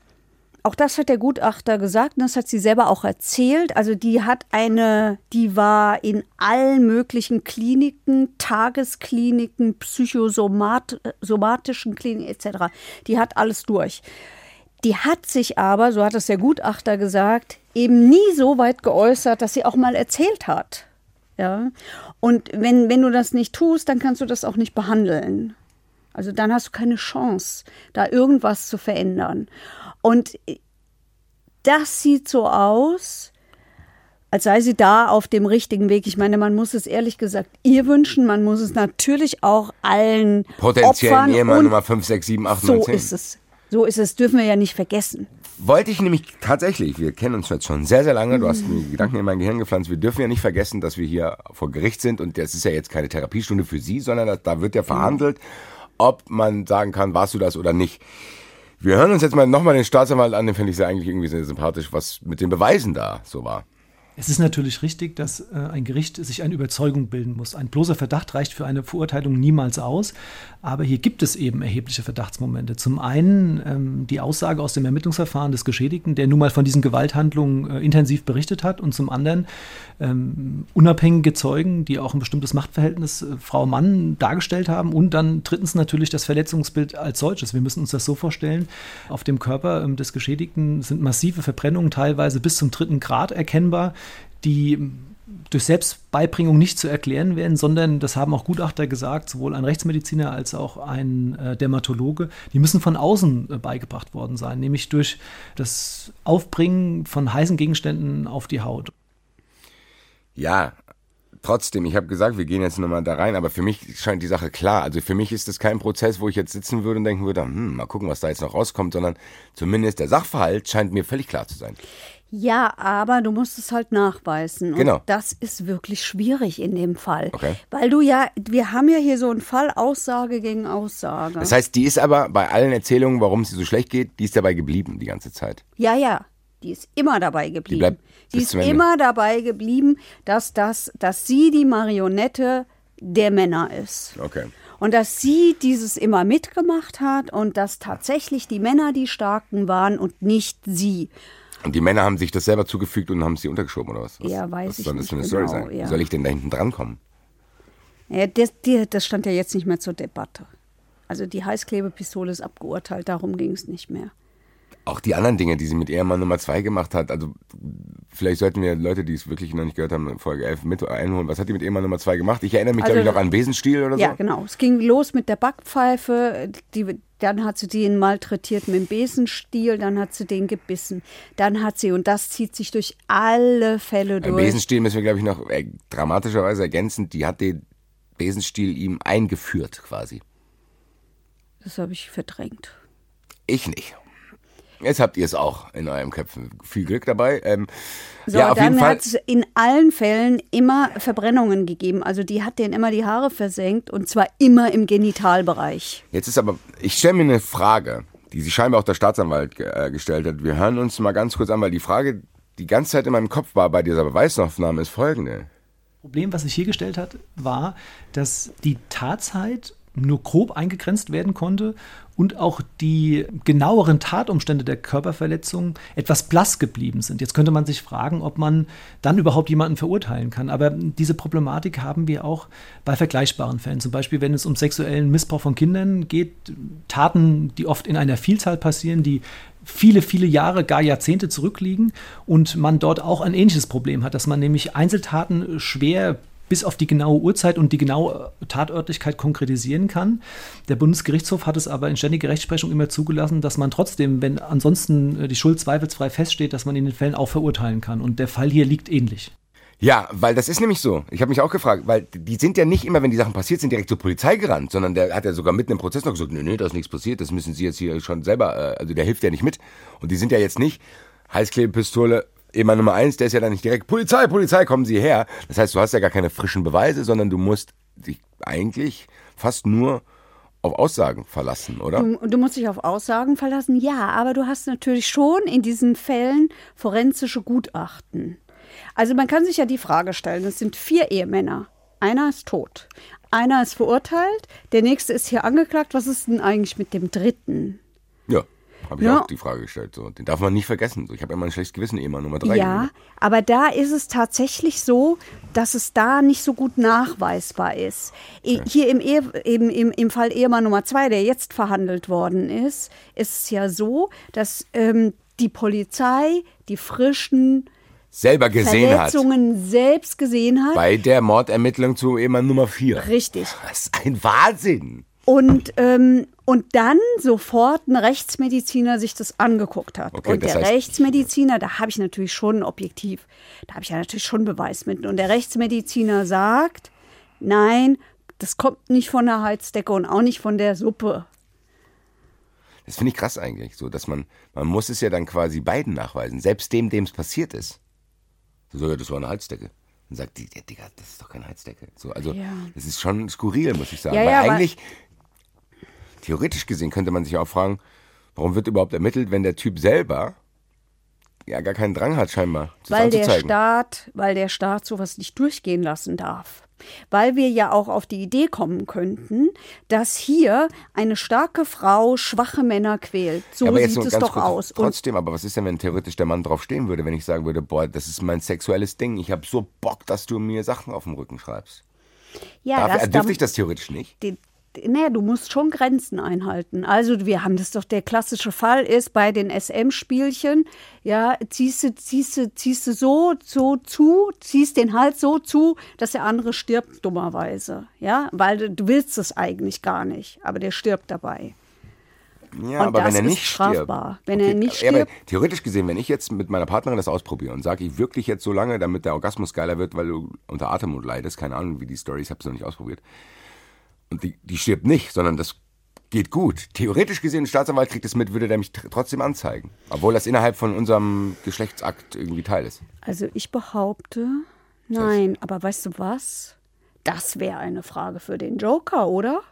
C: auch das hat der Gutachter gesagt und das hat sie selber auch erzählt. Also die hat eine, die war in allen möglichen Kliniken, Tageskliniken, psychosomatischen Kliniken etc. Die hat alles durch. Die hat sich aber, so hat es der Gutachter gesagt, eben nie so weit geäußert, dass sie auch mal erzählt hat. Ja. Und wenn, wenn du das nicht tust, dann kannst du das auch nicht behandeln. Also dann hast du keine Chance, da irgendwas zu verändern. Und das sieht so aus, als sei sie da auf dem richtigen Weg. Ich meine, man muss es ehrlich gesagt ihr wünschen, man muss es natürlich auch allen
D: Potenziellen Ehemann Nummer 5, 6, 7, 8, 9,
C: so
D: 10.
C: ist es. So ist es, dürfen wir ja nicht vergessen.
D: Wollte ich nämlich tatsächlich, wir kennen uns jetzt schon sehr, sehr lange, du hast mir Gedanken in mein Gehirn gepflanzt, wir dürfen ja nicht vergessen, dass wir hier vor Gericht sind und das ist ja jetzt keine Therapiestunde für Sie, sondern da wird ja verhandelt, ob man sagen kann, warst du das oder nicht. Wir hören uns jetzt mal nochmal den Staatsanwalt an, den finde ich sehr eigentlich irgendwie sehr sympathisch, was mit den Beweisen da so war.
E: Es ist natürlich richtig, dass äh, ein Gericht sich eine Überzeugung bilden muss. Ein bloßer Verdacht reicht für eine Verurteilung niemals aus. Aber hier gibt es eben erhebliche Verdachtsmomente. Zum einen ähm, die Aussage aus dem Ermittlungsverfahren des Geschädigten, der nun mal von diesen Gewalthandlungen äh, intensiv berichtet hat. Und zum anderen ähm, unabhängige Zeugen, die auch ein bestimmtes Machtverhältnis äh, Frau-Mann dargestellt haben. Und dann drittens natürlich das Verletzungsbild als solches. Wir müssen uns das so vorstellen. Auf dem Körper ähm, des Geschädigten sind massive Verbrennungen, teilweise bis zum dritten Grad erkennbar die durch Selbstbeibringung nicht zu erklären werden, sondern das haben auch Gutachter gesagt, sowohl ein Rechtsmediziner als auch ein äh, Dermatologe, die müssen von außen äh, beigebracht worden sein, nämlich durch das Aufbringen von heißen Gegenständen auf die Haut.
D: Ja, trotzdem, ich habe gesagt, wir gehen jetzt nochmal da rein, aber für mich scheint die Sache klar. Also für mich ist das kein Prozess, wo ich jetzt sitzen würde und denken würde, hm, mal gucken, was da jetzt noch rauskommt, sondern zumindest der Sachverhalt scheint mir völlig klar zu sein.
C: Ja, aber du musst es halt nachweisen.
D: Genau.
C: Und das ist wirklich schwierig in dem Fall.
D: Okay.
C: Weil du ja, wir haben ja hier so einen Fall Aussage gegen Aussage.
D: Das heißt, die ist aber bei allen Erzählungen, warum es ihr so schlecht geht, die ist dabei geblieben die ganze Zeit.
C: Ja, ja. Die ist immer dabei geblieben.
D: bleibt
C: Die ist immer dabei geblieben, dass, das, dass sie die Marionette der Männer ist.
D: Okay.
C: Und dass sie dieses immer mitgemacht hat und dass tatsächlich die Männer die Starken waren und nicht sie.
D: Und die Männer haben sich das selber zugefügt und haben es sie untergeschoben, oder was? was
C: Ja, weiß
D: was
C: ich
D: soll das
C: nicht
D: für eine
C: genau,
D: Story sein?
C: ja.
D: Wie soll ich denn da hinten drankommen?
C: Ja, das, die, das stand ja jetzt nicht mehr zur Debatte. Also die Heißklebepistole ist abgeurteilt, darum ging es nicht mehr.
D: Auch die anderen Dinge, die sie mit Ehemann Nummer zwei gemacht hat, also vielleicht sollten wir Leute, die es wirklich noch nicht gehört haben, in Folge 11 mit einholen. Was hat die mit Ehemann Nummer zwei gemacht? Ich erinnere mich,
C: Also-
D: glaube ich, noch an Besenstiel oder so.
C: Ja, genau. Es ging los mit der Backpfeife, die, dann hat sie den malträtiert mit dem Besenstiel, dann hat sie den gebissen, dann hat sie, und das zieht sich durch alle Fälle
D: Beim
C: durch.
D: Besenstiel müssen wir, glaube ich, noch äh, dramatischerweise ergänzen, die hat den Besenstiel ihm eingeführt quasi.
C: Das habe ich verdrängt.
D: Ich nicht. Jetzt habt ihr es auch in eurem Köpfen. Viel Glück dabei. Ähm,
C: So,
D: ja, auf jeden
C: dann
D: Fall.
C: hat es in allen Fällen immer Verbrennungen gegeben. Also die hat denen immer die Haare versenkt und zwar immer im Genitalbereich.
D: Jetzt ist aber, ich stelle mir eine Frage, die sich scheinbar auch der Staatsanwalt äh, gestellt hat. Wir hören uns mal ganz kurz an, weil die Frage die ganze Zeit in meinem Kopf war bei dieser Beweisaufnahme ist folgende.
E: Problem, was sich hier gestellt hat, war, dass die Tatzeit nur grob eingegrenzt werden konnte und auch die genaueren Tatumstände der Körperverletzung etwas blass geblieben sind. Jetzt könnte man sich fragen, ob man dann überhaupt jemanden verurteilen kann. Aber diese Problematik haben wir auch bei vergleichbaren Fällen. Zum Beispiel, wenn es um sexuellen Missbrauch von Kindern geht, Taten, die oft in einer Vielzahl passieren, die viele, viele Jahre, gar Jahrzehnte zurückliegen und man dort auch ein ähnliches Problem hat, dass man nämlich Einzeltaten schwer bis auf die genaue Uhrzeit und die genaue Tatörtlichkeit konkretisieren kann. Der Bundesgerichtshof hat es aber in ständiger Rechtsprechung immer zugelassen, dass man trotzdem, wenn ansonsten äh, die Schuld zweifelsfrei feststeht, dass man in den Fällen auch verurteilen kann. Und der Fall hier liegt ähnlich.
D: Ja, weil das ist nämlich so. Ich habe mich auch gefragt, weil die sind ja nicht immer, wenn die Sachen passiert sind, direkt zur Polizei gerannt, sondern der hat ja sogar mitten im Prozess noch gesagt, nee, nee, da ist nichts passiert, das müssen Sie jetzt hier schon selber, äh, also der hilft ja nicht mit. Und die sind ja jetzt nicht Heißklebepistole, immer Nummer eins, der ist ja dann nicht direkt, Polizei, Polizei, kommen Sie her. Das heißt, du hast ja gar keine frischen Beweise, sondern du musst dich eigentlich fast nur auf Aussagen verlassen, oder?
C: Du, du, musst dich auf Aussagen verlassen, ja, aber du hast natürlich schon in diesen Fällen forensische Gutachten. Also man kann sich ja die Frage stellen, es sind vier Ehemänner. Einer ist tot, einer ist verurteilt, der nächste ist hier angeklagt. Was ist denn eigentlich mit dem dritten?
D: Habe ich
C: Ja.
D: auch die Frage gestellt. So. Den darf man nicht vergessen. So, ich habe immer ein schlechtes Gewissen, Ehemann Nummer drei.
C: Ja, aber da ist es tatsächlich so, dass es da nicht so gut nachweisbar ist. I- Hier im, Ehe, eben im, im Fall Ehemann Nummer zwei, der jetzt verhandelt worden ist, ist es ja so, dass ähm, die Polizei die frischen
D: Selber gesehen hat.
C: Verletzungen selbst gesehen hat.
D: Bei der Mordermittlung zu Ehemann Nummer vier.
C: Richtig.
D: Das ist ein Wahnsinn.
C: Und, ähm, und dann sofort ein Rechtsmediziner sich das angeguckt hat.
D: Okay,
C: und der
D: heißt-
C: Rechtsmediziner, da habe ich natürlich schon objektiv, da habe ich ja natürlich schon Beweismittel. Und der Rechtsmediziner sagt, nein, das kommt nicht von der Heizdecke und auch nicht von der Suppe.
D: Das finde ich krass eigentlich, so dass man, man muss es ja dann quasi beiden nachweisen, selbst dem, dem es passiert ist. So, ja, das war eine Heizdecke. Dann sagt die, ja, Digga, das ist doch keine Heizdecke. So, also,
C: Ja.
D: das ist schon skurril, muss ich sagen.
C: Ja,
D: Weil eigentlich, theoretisch gesehen, könnte man sich auch fragen, warum wird überhaupt ermittelt, wenn der Typ selber ja gar keinen Drang hat, scheinbar,
C: Weil der. Staat, weil der Staat sowas nicht durchgehen lassen darf. Weil wir ja auch auf die Idee kommen könnten, dass hier eine starke Frau schwache Männer quält. So
D: Ja,
C: sieht es doch
D: kurz,
C: aus.
D: Trotzdem, aber was ist denn, wenn theoretisch der Mann drauf stehen würde, wenn ich sagen würde, boah, das ist mein sexuelles Ding, ich habe so Bock, dass du mir Sachen auf dem Rücken schreibst.
C: ja,
D: Darf,
C: das,
D: er, dürfte ich das theoretisch nicht?
C: Naja, du musst schon Grenzen einhalten. Also wir haben das doch, der klassische Fall ist bei den SM-Spielchen, ja, ziehst du, ziehst du, ziehst du so, so zu, ziehst den Hals so zu, dass der andere stirbt, dummerweise. Ja, weil du, du willst es eigentlich gar nicht, aber der stirbt dabei.
D: Ja,
C: Und
D: aber
C: das
D: wenn er nicht
C: strafbar.
D: stirbt.
C: Wenn er nicht
D: ja,
C: stirbt-
D: theoretisch gesehen, wenn ich jetzt mit meiner Partnerin das ausprobiere und sage, ich wirklich jetzt so lange, damit der Orgasmus geiler wird, weil du unter Atemnot leidest, keine Ahnung, wie die Story ich habe es noch nicht ausprobiert. Und die, die stirbt nicht, sondern das geht gut. Theoretisch gesehen, ein Staatsanwalt kriegt es mit, würde der mich tr- trotzdem anzeigen. Obwohl das innerhalb von unserem Geschlechtsakt irgendwie Teil ist.
C: Also ich behaupte, nein, aber weißt du was? Das wäre eine Frage für den Joker, oder?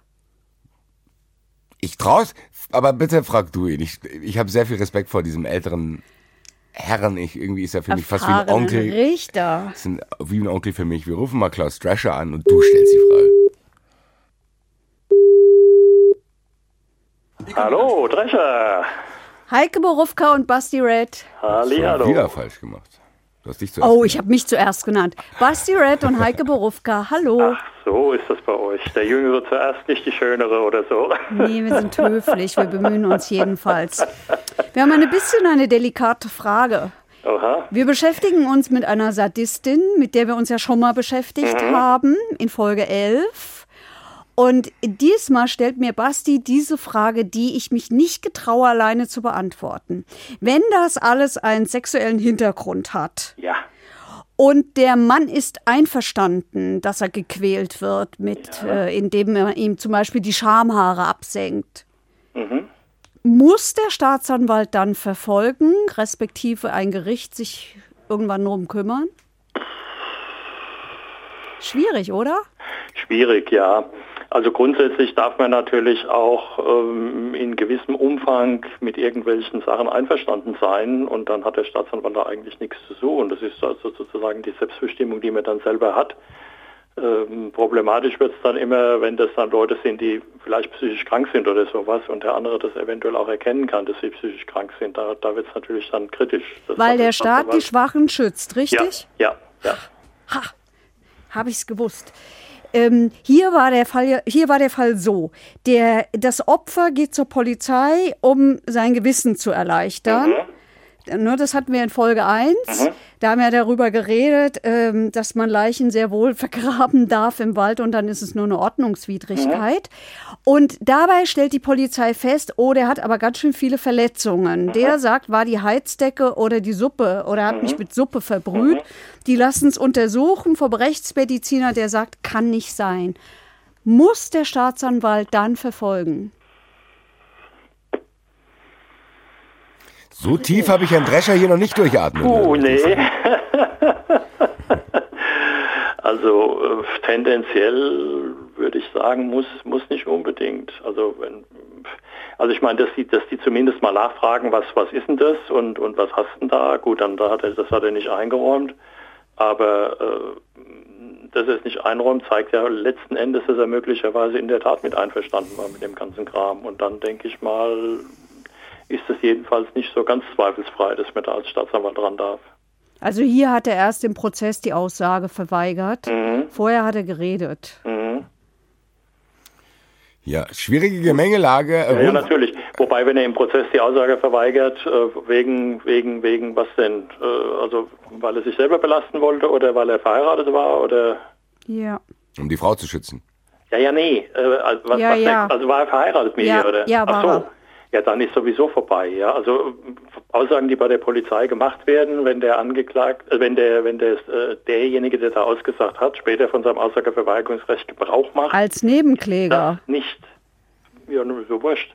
D: Ich trau's, aber bitte frag du ihn. Ich, ich habe sehr viel Respekt vor diesem älteren Herren. Ich, irgendwie ist er für mich fast wie ein Onkel.
C: Richter.
D: Das sind wie ein Onkel für mich. Wir rufen mal Klaus Drescher an und du stellst die Frage.
F: Hallo, Drescher.
C: Heike Borufka und Basti Red.
F: Hallihallo.
D: Wieder falsch gemacht. Du hast dich zuerst.
C: Oh, ich habe mich zuerst genannt. Basti Red und Heike Borufka. Hallo.
F: Ach, so ist das bei euch. Der Jüngere zuerst, nicht die Schönere oder so.
C: Nee, wir sind höflich. Wir bemühen uns jedenfalls. Wir haben ein bisschen eine delikate Frage.
F: Oha.
C: Wir beschäftigen uns mit einer Sadistin, mit der wir uns ja schon mal beschäftigt haben, in Folge 11. Und diesmal stellt mir Basti diese Frage, die ich mich nicht getraue, alleine zu beantworten. Wenn das alles einen sexuellen Hintergrund hat
F: Ja.
C: und der Mann ist einverstanden, dass er gequält wird, mit, äh, indem er ihm zum Beispiel die Schamhaare absenkt, muss der Staatsanwalt dann verfolgen, respektive ein Gericht sich irgendwann drum kümmern? Schwierig, oder?
F: Schwierig, ja. Also grundsätzlich darf man natürlich auch ähm, in gewissem Umfang mit irgendwelchen Sachen einverstanden sein und dann hat der Staatsanwalt da eigentlich nichts zu suchen. Das ist also sozusagen die Selbstbestimmung, die man dann selber hat. Ähm, problematisch wird es dann immer, wenn das dann Leute sind, die vielleicht psychisch krank sind oder sowas und der andere das eventuell auch erkennen kann, dass sie psychisch krank sind. Da, da wird es natürlich dann kritisch. Das
C: Weil der Staat die Schwachen schützt,
F: Ja,
C: richtig?
F: ja, ja.
C: Ha, habe ich es gewusst. Ähm, hier, war der Fall, hier war der Fall so. Der, das Opfer geht zur Polizei, um sein Gewissen zu erleichtern. Ne, das hatten wir in Folge 1. Da haben wir darüber geredet, ähm, dass man Leichen sehr wohl *laughs* vergraben darf im Wald und dann ist es nur eine Ordnungswidrigkeit. Und dabei stellt die Polizei fest, oh, der hat aber ganz schön viele Verletzungen. Der sagt, war die Heizdecke oder die Suppe oder hat mich mit Suppe verbrüht. Die lassen es untersuchen vom Rechtsmediziner, der sagt, kann nicht sein. Muss der Staatsanwalt dann verfolgen?
D: So tief habe ich Herrn Drescher hier noch nicht durchatmen.
F: Oh, nee. *laughs* also äh, tendenziell würde ich sagen, muss, muss nicht unbedingt. Also wenn, also ich meine, dass die, dass die zumindest mal nachfragen, was, was ist denn das und, und was hast du denn da? Gut, dann da hat er, das hat er nicht eingeräumt. Aber äh, dass er es nicht einräumt, zeigt ja letzten Endes, dass er möglicherweise in der Tat mit einverstanden war mit dem ganzen Kram. Und dann denke ich mal, ist es jedenfalls nicht so ganz zweifelsfrei, dass man da als Staatsanwalt dran darf.
C: Also hier hat er erst im Prozess die Aussage verweigert. Mhm. Vorher hat er geredet. Mhm.
D: Ja, schwierige Gemengelage.
F: Ja, ja, natürlich. Wobei, wenn er im Prozess die Aussage verweigert, äh, wegen, wegen, wegen was denn? Äh, also, weil er sich selber belasten wollte oder weil er verheiratet war oder?
C: Ja.
D: Um die Frau zu schützen.
F: Ja, ja, nee. Äh, also, was,
C: ja,
F: was
C: ja.
F: Der, also war er verheiratet mit
C: ja,
F: ihr, oder?
C: Ja, war
F: Ach so. Ja, dann ist sowieso vorbei. Ja, also Aussagen, die bei der Polizei gemacht werden, wenn der angeklagt, äh, wenn der, wenn der äh, derjenige, der da ausgesagt hat, später von seinem Aussageverweigerungsrecht Gebrauch macht,
C: als Nebenkläger
F: nicht. Ja, nur so wurscht.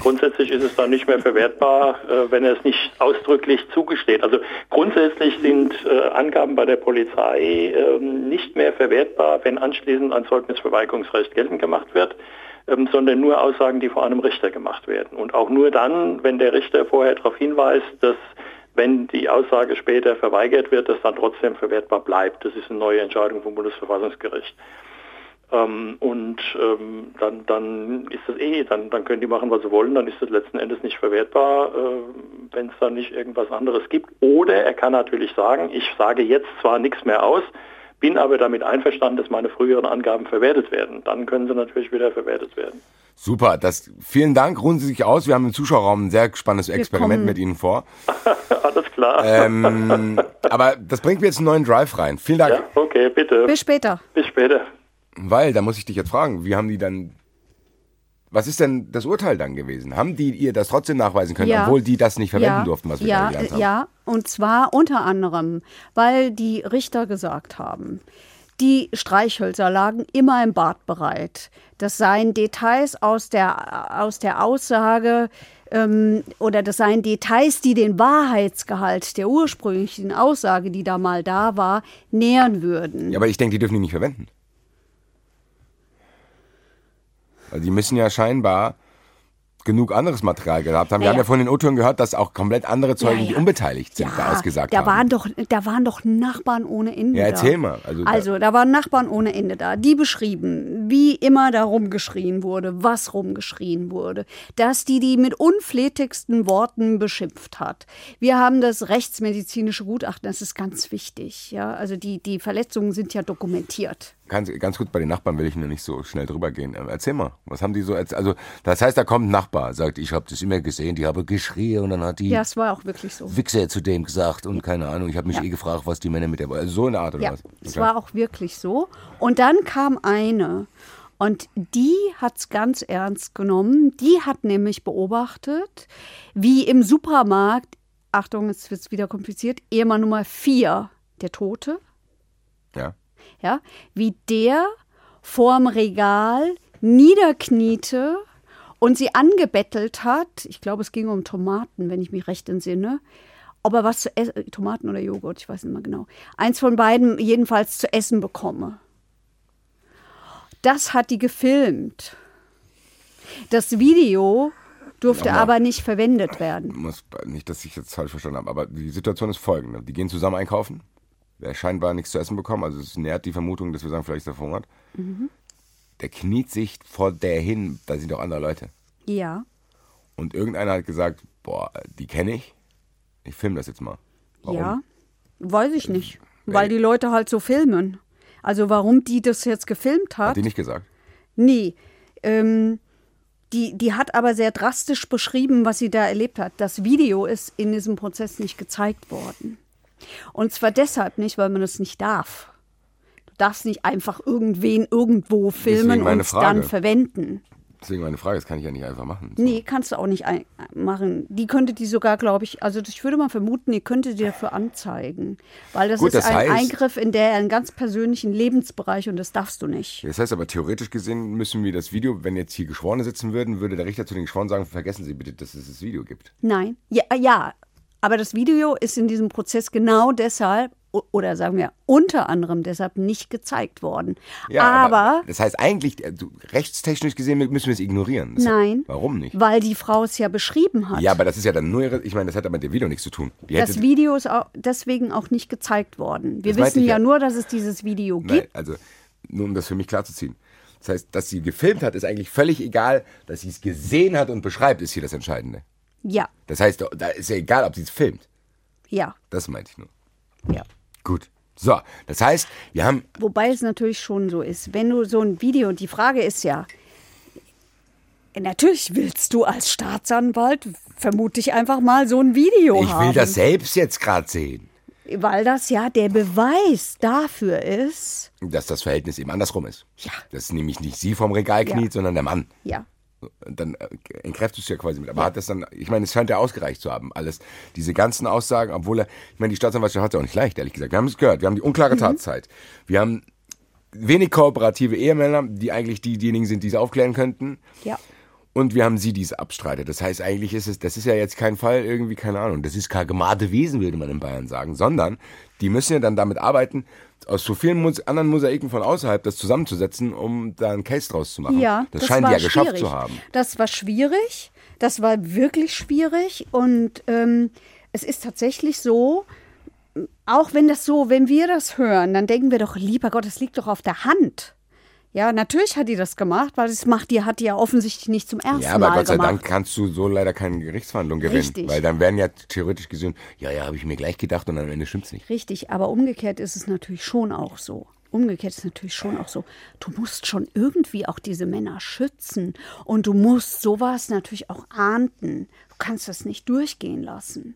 F: Grundsätzlich ist es dann nicht mehr verwertbar, äh, wenn er es nicht ausdrücklich zugesteht. Also grundsätzlich sind äh, Angaben bei der Polizei äh, nicht mehr verwertbar, wenn anschließend ein Zeugnisverweigerungsrecht geltend gemacht wird ähm, sondern nur Aussagen, die vor einem Richter gemacht werden. Und auch nur dann, wenn der Richter vorher darauf hinweist, dass wenn die Aussage später verweigert wird, das dann trotzdem verwertbar bleibt. Das ist eine neue Entscheidung vom Bundesverfassungsgericht. Ähm, und ähm, dann, dann ist das eh, dann, dann können die machen, was sie wollen, dann ist das letzten Endes nicht verwertbar, äh, wenn es dann nicht irgendwas anderes gibt. Oder er kann natürlich sagen, ich sage jetzt zwar nichts mehr aus, bin aber damit einverstanden, dass meine früheren Angaben verwertet werden. Dann können sie natürlich wieder verwertet werden.
D: Super, das, vielen Dank, ruhen Sie sich aus. Wir haben im Zuschauerraum ein sehr spannendes Experiment mit Ihnen vor. *laughs*
F: Alles klar.
D: Ähm, aber das bringt mir jetzt einen neuen Drive rein. Vielen Dank.
F: Ja, okay, bitte.
C: Bis später.
F: Bis später.
D: Weil, da muss ich dich jetzt fragen, wie haben die dann was ist denn das Urteil dann gewesen? Haben die ihr das trotzdem nachweisen können,
C: Ja.
D: obwohl die das nicht verwenden
C: ja,
D: durften, was wir
C: ja,
D: gelernt haben?
C: Ja, und zwar unter anderem, weil die Richter gesagt haben, die Streichhölzer lagen immer im Bad bereit. Das seien Details aus der, aus der Aussage ähm, oder das seien Details, die den Wahrheitsgehalt der ursprünglichen Aussage, die da mal da war, nähern würden.
D: Ja, aber ich denke, die dürfen die nicht verwenden. Also die müssen ja scheinbar genug anderes Material gehabt haben. Wir
C: Naja.
D: haben ja von den O-Tönen gehört, dass auch komplett andere Zeugen,
C: Ja,
D: die
C: ja.
D: unbeteiligt sind, da ausgesagt
C: da
D: haben.
C: Waren doch, da waren doch Nachbarn ohne Ende.
D: Ja, erzähl
C: da.
D: mal. Also da-
C: Also, da waren Nachbarn ohne Ende da, die beschrieben, wie immer da rumgeschrien wurde, was rumgeschrien wurde, dass die die mit unflätigsten Worten beschimpft hat. Wir haben das rechtsmedizinische Gutachten, das ist ganz wichtig. Ja, also die, die Verletzungen sind ja dokumentiert.
D: Ganz, ganz gut, bei den Nachbarn will ich nur nicht so schnell drüber gehen. Ähm, Erzähl mal, was haben die so, erz- also das heißt, da kommt ein Nachbar, sagt, ich habe das immer gesehen, die habe geschrien und dann hat die
C: Ja, es war auch wirklich so.
D: Wichser zu dem gesagt und keine Ahnung, ich habe mich
C: Ja.
D: eh gefragt, was die Männer mit der, also so eine Art oder
C: Ja,
D: was?
C: es
D: Okay.
C: war auch wirklich so. Und dann kam eine und die hat es ganz ernst genommen. Die hat nämlich beobachtet, wie im Supermarkt, Achtung, jetzt wird es wieder kompliziert, Ehemann Nummer 4, der Tote,
D: ja.
C: Ja, wie der vorm Regal niederkniete und sie angebettelt hat. Ich glaube, es ging um Tomaten, wenn ich mich recht entsinne. Ob er was zu essen, Tomaten oder Joghurt, ich weiß nicht mehr genau. Eins von beiden jedenfalls zu essen bekomme. Das hat die gefilmt. Das Video durfte
D: Nochmal.
C: aber nicht verwendet werden.
D: muss, nicht, dass ich jetzt falsch verstanden habe, aber die Situation ist folgende. Die gehen zusammen einkaufen. Der scheinbar nichts zu essen bekommen, also es nährt die Vermutung, dass wir sagen, vielleicht ist er verhungert. Der kniet sich vor der hin, da sind auch andere Leute.
C: Ja.
D: Und irgendeiner hat gesagt, boah, die kenne ich. Ich filme das jetzt mal. Warum?
C: Ja, weiß ich nicht. Weil die Leute halt so filmen. Also warum die das jetzt gefilmt
D: Hat
C: hat?
D: die nicht gesagt?
C: Nee. Ähm, die, die hat aber sehr drastisch beschrieben, was sie da erlebt hat. Das Video ist in diesem Prozess nicht gezeigt worden. Und zwar deshalb nicht, weil man das nicht darf. Du darfst nicht einfach irgendwen irgendwo filmen und
D: Frage.
C: dann verwenden.
D: Deswegen meine Frage, das kann ich ja nicht einfach machen.
C: Nee, kannst du auch nicht machen. Die könnte die sogar, glaube ich, also ich würde mal vermuten, die könnte die dafür anzeigen. Weil das
D: Gut,
C: ist
D: das
C: ein
D: heißt-
C: Eingriff in der einen ganz persönlichen Lebensbereich und das darfst du nicht.
D: Das heißt aber, theoretisch gesehen müssen wir das Video, wenn jetzt hier Geschworene sitzen würden, würde der Richter zu den Geschworenen sagen, vergessen Sie bitte, dass es das Video gibt.
C: Nein. Ja, ja. Aber das Video ist in diesem Prozess genau deshalb oder sagen wir unter anderem deshalb nicht gezeigt worden.
D: Ja,
C: aber,
D: das heißt eigentlich, äh, rechtstechnisch gesehen müssen wir es ignorieren. Das
C: nein,
D: Warum nicht?
C: weil die Frau es ja beschrieben hat.
D: Ja, aber das ist ja dann nur ihre, ich meine, das hat aber mit dem Video nichts zu tun. Die
C: das Video ist auch deswegen auch nicht gezeigt worden. Wir wissen ja
D: ja.
C: nur, dass es dieses Video
D: Nein,
C: gibt.
D: also nur um das für mich klarzuziehen. Das heißt, dass sie gefilmt hat, ist eigentlich völlig egal. Dass sie es gesehen hat und beschreibt, ist hier das Entscheidende.
C: Ja,
D: Das heißt, da ist ja egal, ob sie es filmt.
C: ja,
D: Das meinte ich nur.
C: ja.
D: Gut. So, das heißt, wir haben
C: Wobei es natürlich schon so ist, wenn du so ein Video, die Frage ist ja, natürlich willst du als Staatsanwalt, vermute ich einfach mal, so ein Video
D: Ich
C: haben.
D: will das selbst jetzt gerade sehen.
C: Weil das ja der Beweis dafür ist,
D: Dass das Verhältnis eben andersrum ist.
C: Ja.
D: Dass nämlich nicht sie vom Regal
C: Ja.
D: kniet, sondern der Mann.
C: ja,
D: Und dann äh, entkräftest du ja quasi mit. Aber hat das dann, ich meine, es scheint ja ausgereicht zu haben, alles. Diese ganzen Aussagen, obwohl er, ich meine, die Staatsanwaltschaft hat es ja auch nicht leicht, ehrlich gesagt. Wir haben es gehört, wir haben die unklare Tatzeit. Wir haben wenig kooperative Ehemänner, die eigentlich die, diejenigen sind, die es aufklären könnten.
C: ja.
D: Und wir haben sie, die es abstreitet. Das heißt, eigentlich ist es, das ist ja jetzt kein Fall irgendwie, keine Ahnung, das ist kein Wesen, würde man in Bayern sagen, sondern die müssen ja dann damit arbeiten, aus so vielen Mus anderen Mosaiken von außerhalb das zusammenzusetzen, um da einen Case draus zu machen.
C: Ja,
D: das, scheinen die
C: war
D: ja geschafft
C: schwierig.
D: zu haben.
C: Das war schwierig. Das war wirklich schwierig. Und ähm, es ist tatsächlich so, auch wenn das so, wenn wir das hören, dann denken wir doch, lieber Gott, das liegt doch auf der Hand. Ja, natürlich hat die das gemacht, weil das macht die, hat die ja offensichtlich nicht zum ersten
D: Ja, aber
C: Mal
D: Gott sei
C: gemacht.
D: Dank kannst du so leider keine Gerichtsverhandlung gewinnen.
C: Richtig.
D: Weil dann werden ja theoretisch gesehen, ja, ja, habe ich mir gleich gedacht und am Ende stimmt's nicht.
C: Richtig, aber umgekehrt ist es natürlich schon auch so. Umgekehrt ist es natürlich schon auch so. Du musst schon irgendwie auch diese Männer schützen und du musst sowas natürlich auch ahnden. Du kannst das nicht durchgehen lassen.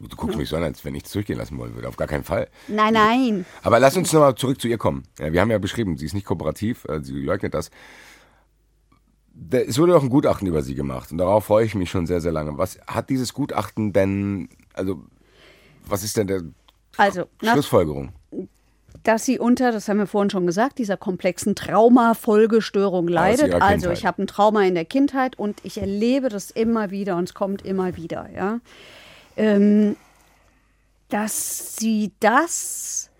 D: Du guckst mich so an, als wenn ich es durchgehen lassen wollen würde. Auf gar keinen Fall.
C: Nein, nein.
D: Aber lass uns nochmal zurück zu ihr kommen. Ja, wir haben ja beschrieben, sie ist nicht kooperativ, äh, sie leugnet das. Da- Es wurde auch ein Gutachten über sie gemacht und darauf freue ich mich schon sehr, sehr lange. Was hat dieses Gutachten denn, also, was ist denn der
C: Also,
D: Schlussfolgerung?
C: dass sie unter, das haben wir vorhin schon gesagt, dieser komplexen Traumafolgestörung leidet. Also ich habe ein Trauma in der Kindheit und ich erlebe das immer wieder und es kommt immer wieder, ja. Ähm, dass sie das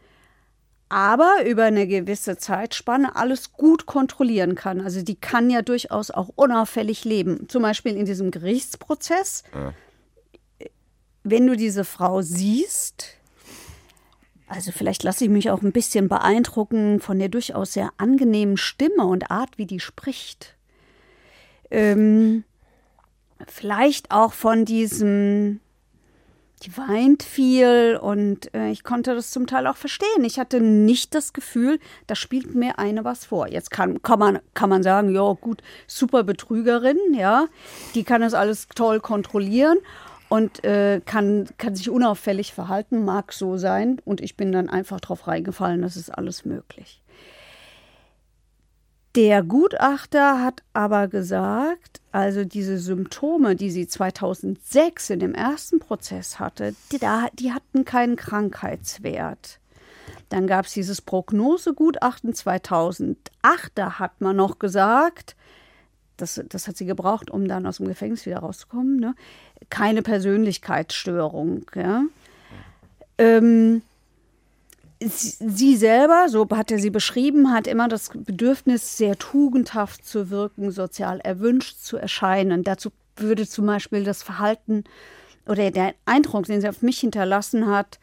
C: aber über eine gewisse Zeitspanne alles gut kontrollieren kann. Also die kann ja durchaus auch unauffällig leben. Zum Beispiel in diesem Gerichtsprozess. Wenn du diese Frau siehst, also vielleicht lasse ich mich auch ein bisschen beeindrucken von der durchaus sehr angenehmen Stimme und Art, wie die spricht. Ähm, vielleicht auch von diesem, die weint viel und äh, ich konnte das zum Teil auch verstehen. Ich hatte nicht das Gefühl, da spielt mir eine was vor. Jetzt kann, kann, man, kann man sagen, ja gut, super Betrügerin, ja, die kann das alles toll kontrollieren und äh, kann, kann sich unauffällig verhalten, mag so sein. Und ich bin dann einfach drauf reingefallen, das ist alles möglich. Der Gutachter hat aber gesagt, also diese Symptome, die sie 2006 in dem ersten Prozess hatte, die, die hatten keinen Krankheitswert. Dann gab es dieses Prognosegutachten 2008, da hat man noch gesagt, das, das hat sie gebraucht, um dann aus dem Gefängnis wieder rauszukommen, ne? keine Persönlichkeitsstörung. Ja? Ähm, sie, selber, so hat er sie beschrieben, hat immer das Bedürfnis, sehr tugendhaft zu wirken, sozial erwünscht zu erscheinen. Dazu würde zum Beispiel das Verhalten oder der Eindruck, den sie auf mich hinterlassen hat,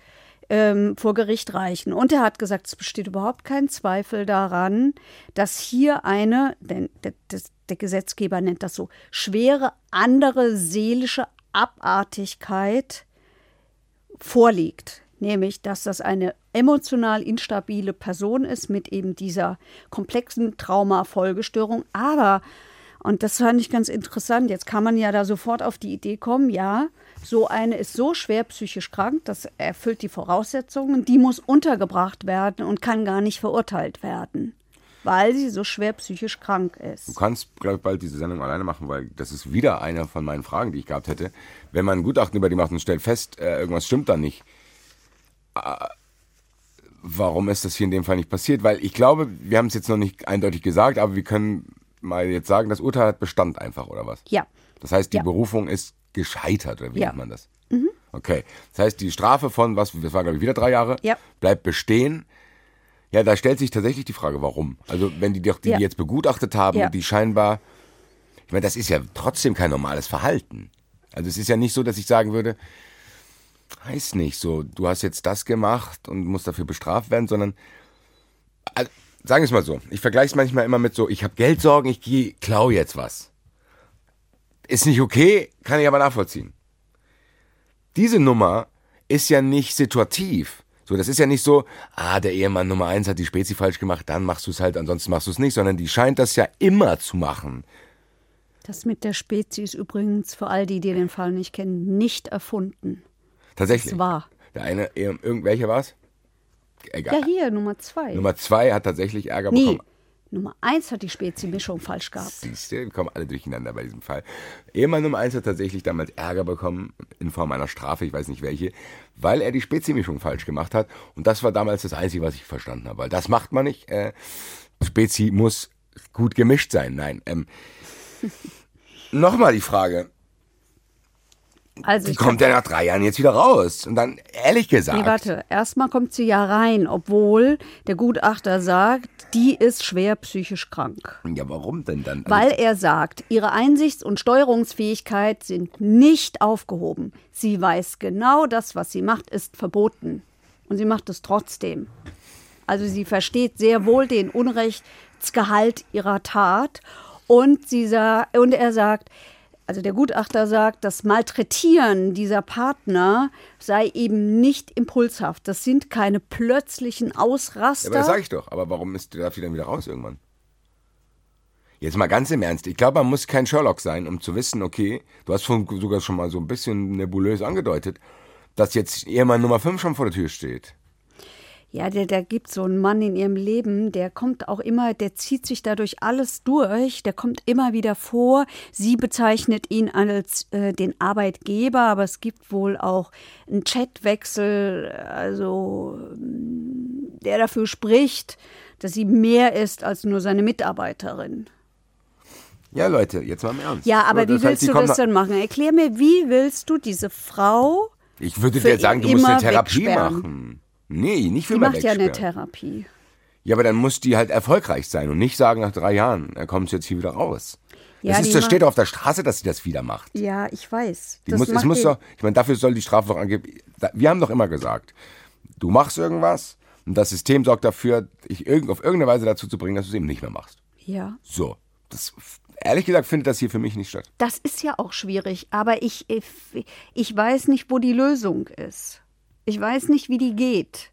C: ähm, vor Gericht reichen. Und er hat gesagt, es besteht überhaupt kein Zweifel daran, dass hier eine, denn der, das, der Gesetzgeber nennt das so, schwere andere seelische Abartigkeit vorliegt. Nämlich, dass das eine emotional instabile Person ist mit eben dieser komplexen Traumafolgestörung. Aber, und das fand ich ganz interessant, jetzt kann man ja da sofort auf die Idee kommen, ja, so eine ist so schwer psychisch krank, das erfüllt die Voraussetzungen, die muss untergebracht werden und kann gar nicht verurteilt werden, weil sie so schwer psychisch krank ist.
D: Du kannst, glaube ich, bald diese Sendung alleine machen, weil das ist wieder eine von meinen Fragen, die ich gehabt hätte. Wenn man ein Gutachten über die macht und stellt fest, äh, irgendwas stimmt da nicht, äh, warum ist das hier in dem Fall nicht passiert? Weil ich glaube, wir haben es jetzt noch nicht eindeutig gesagt, aber wir können mal jetzt sagen, das Urteil hat Bestand einfach, oder was?
C: Ja.
D: Das heißt, die
C: Ja.
D: Berufung ist gescheitert, oder wie
C: Ja.
D: nennt man das? Okay. Das heißt, die Strafe von, was, das war glaube ich wieder drei Jahre,
C: Ja.
D: bleibt bestehen. Ja, da stellt sich tatsächlich die Frage, warum? Also, wenn die doch die,
C: Ja.
D: jetzt begutachtet haben,
C: Ja.
D: die scheinbar, ich meine, das ist ja trotzdem kein normales Verhalten. Also, es ist ja nicht so, dass ich sagen würde, heißt nicht so, du hast jetzt das gemacht und musst dafür bestraft werden, sondern, also, sagen wir es mal so, ich vergleiche es manchmal immer mit so, ich habe Geldsorgen, ich gehe, klau jetzt was. Ist nicht okay, kann ich aber nachvollziehen. Diese Nummer ist ja nicht situativ. So, das ist ja nicht so, ah, der Ehemann Nummer eins hat die Spezi falsch gemacht, dann machst du es halt, ansonsten machst du es nicht, sondern die scheint das ja immer zu machen.
C: Das mit der Spezies übrigens, für all die, die den Fall nicht kennen, nicht erfunden.
D: Tatsächlich.
C: Es war.
D: Der eine, irgendwelcher war es? Egal.
C: Ja, hier, Nummer zwei.
D: Nummer zwei hat tatsächlich Ärger
C: nee,
D: bekommen.
C: Nummer eins hat die Spezi-Mischung falsch gehabt.
D: Siehst du, wir kommen alle durcheinander bei diesem Fall. Ehemann Nummer eins hat tatsächlich damals Ärger bekommen, in Form einer Strafe, ich weiß nicht welche, weil er die Spezimischung falsch gemacht hat. Und das war damals das Einzige, was ich verstanden habe. Weil das macht man nicht. Äh, Spezi muss gut gemischt sein. Nein. Ähm, *laughs* Nochmal die Frage.
C: Also ich
D: kommt der nach drei Jahren jetzt wieder raus? Und dann, ehrlich gesagt.
C: Nee, warte. Erstmal kommt sie ja rein, obwohl der Gutachter sagt, die ist schwer psychisch krank.
D: Ja, warum denn dann? Also,
C: Weil er sagt, ihre Einsichts- und Steuerungsfähigkeit sind nicht aufgehoben. Sie weiß genau, das, was sie macht, ist verboten. Und sie macht es trotzdem. Also sie versteht sehr wohl den Unrechtsgehalt ihrer Tat. Und, sie sa und er sagt, also der Gutachter sagt, das Malträtieren dieser Partner sei eben nicht impulshaft. Das sind keine plötzlichen
D: Ja, aber
C: Ausraster.
D: das sage ich doch. Aber warum ist, darf die dann wieder raus irgendwann? Jetzt mal ganz im Ernst. Ich glaube, man muss kein Sherlock sein, um zu wissen, okay, du hast sogar schon mal so ein bisschen nebulös angedeutet, dass jetzt Ehemann Nummer 5 schon vor der Tür steht.
C: Ja, der, der gibt so einen Mann in ihrem Leben, der kommt auch immer, der zieht sich dadurch alles durch, der kommt immer wieder vor. Sie bezeichnet ihn als äh, den Arbeitgeber, aber es gibt wohl auch einen Chatwechsel, also mm, der dafür spricht, dass sie mehr ist als nur seine Mitarbeiterin.
D: Ja, Leute, jetzt mal im Ernst.
C: Ja, aber wie
D: das heißt,
C: willst
D: die
C: du das denn machen? Erklär mir, wie willst du diese Frau,
D: Ich würde dir sagen, du musst eine Therapie machen. Nee, nicht für
C: die
D: immer
C: macht ja eine. Therapie.
D: Ja, aber dann muss die halt erfolgreich sein und nicht sagen nach drei Jahren, er kommt jetzt hier wieder raus.
C: Ja,
D: das, ist, das steht doch auf der Straße, dass sie das wieder macht.
C: Ja, ich weiß.
D: Die
C: Das
D: muss, es muss doch, ich meine, dafür soll die Strafe doch angeben. Wir haben doch immer gesagt, du machst irgendwas und das System sorgt dafür, dich auf irgendeine Weise dazu zu bringen, dass du es eben nicht mehr machst.
C: Ja.
D: So. Das, ehrlich gesagt findet das hier für mich nicht statt.
C: Das ist ja auch schwierig, aber ich, ich weiß nicht, wo die Lösung ist. Ich weiß nicht, wie die geht.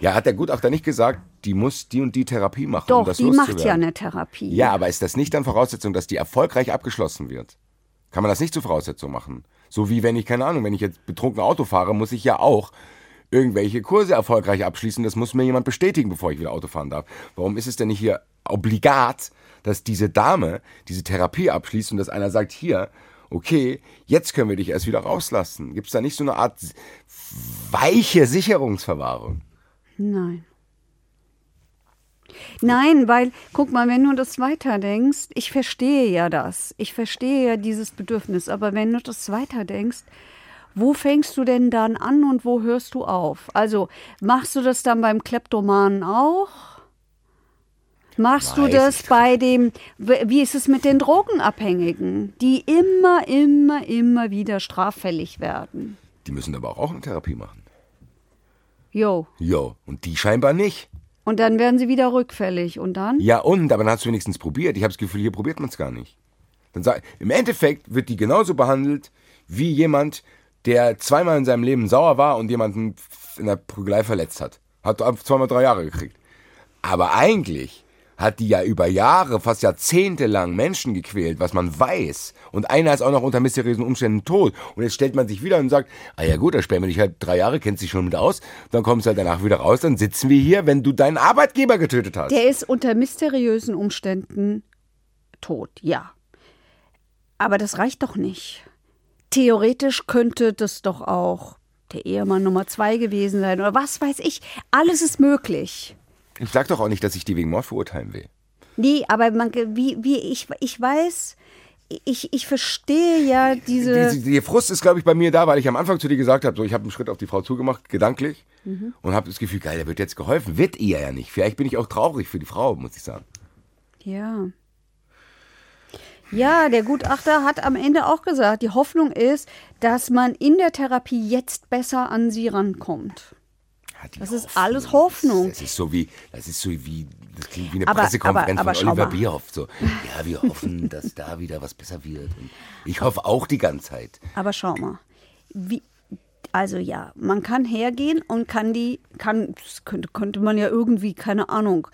D: Ja, hat der Gutachter nicht gesagt, die muss die und die Therapie machen, um
C: Doch,
D: das
C: die macht ja eine Therapie.
D: Ja, aber ist das nicht dann Voraussetzung, dass die erfolgreich abgeschlossen wird? Kann man das nicht zur Voraussetzung machen? So wie wenn ich, keine Ahnung, wenn ich jetzt betrunken Auto fahre, muss ich ja auch irgendwelche Kurse erfolgreich abschließen. Das muss mir jemand bestätigen, bevor ich wieder Auto fahren darf. Warum ist es denn nicht hier obligat, dass diese Dame diese Therapie abschließt und dass einer sagt, hier, okay, jetzt können wir dich erst wieder rauslassen? Gibt es da nicht so eine Art weiche Sicherungsverwahrung?
C: Nein. Nein, weil, guck mal, wenn du das weiterdenkst, ich verstehe ja das. Ich verstehe ja dieses Bedürfnis, aber wenn du das weiterdenkst, wo fängst du denn dann an und wo hörst du auf? Also, machst du das dann beim Kleptomanen auch? Machst du
D: Weiß
C: das
D: ich.
C: bei dem, wie ist es mit den Drogenabhängigen, die immer, immer, immer wieder straffällig werden?
D: Die müssen aber auch eine Therapie machen.
C: Jo.
D: Jo, und die scheinbar nicht.
C: Und dann werden sie wieder rückfällig. Und dann?
D: Ja, und, aber dann hast du wenigstens probiert. Ich habe das Gefühl, hier probiert man es gar nicht. Dann sag, Im Endeffekt wird die genauso behandelt wie jemand, der zweimal in seinem Leben sauer war und jemanden in der Prügelei verletzt hat. Hat zweimal drei Jahre gekriegt. Aber eigentlich hat die ja über Jahre, fast Jahrzehnte lang Menschen gequält, was man weiß. Und einer ist auch noch unter mysteriösen Umständen tot. Und jetzt stellt man sich wieder und sagt, ah ja gut, dann sperren wir dich halt drei Jahre, kennst dich schon mit aus, dann kommst du halt danach wieder raus, dann sitzen wir hier, wenn du deinen Arbeitgeber getötet hast.
C: Der ist unter mysteriösen Umständen tot, ja. Aber das reicht doch nicht. Theoretisch könnte das doch auch der Ehemann Nummer zwei gewesen sein oder was weiß ich. Alles ist möglich.
D: Ich sag doch auch nicht, dass ich die wegen Mord verurteilen will.
C: Nee, aber man, wie, wie ich, ich weiß, ich, ich verstehe ja diese.
D: Die, die, die Frust ist, glaube ich, bei mir da, weil ich am Anfang zu dir gesagt habe, so, ich habe einen Schritt auf die Frau zugemacht, gedanklich, mhm. und habe das Gefühl, geil, der wird jetzt geholfen. Wird ihr ja nicht. Vielleicht bin ich auch traurig für die Frau, muss ich sagen.
C: Ja. Ja, der Gutachter hat am Ende auch gesagt, die Hoffnung ist, dass man in der Therapie jetzt besser an sie rankommt. Das ist Hoffnung. alles Hoffnung.
D: Das ist so wie, das ist so wie, das klingt wie eine aber, Pressekonferenz aber, aber von Oliver Bierhoff. So, *laughs* ja, wir hoffen, dass da wieder was besser wird. Und ich hoffe auch die ganze Zeit.
C: Aber schau mal, wie, also ja, man kann hergehen und kann die, kann, das könnte, könnte man ja irgendwie, keine Ahnung,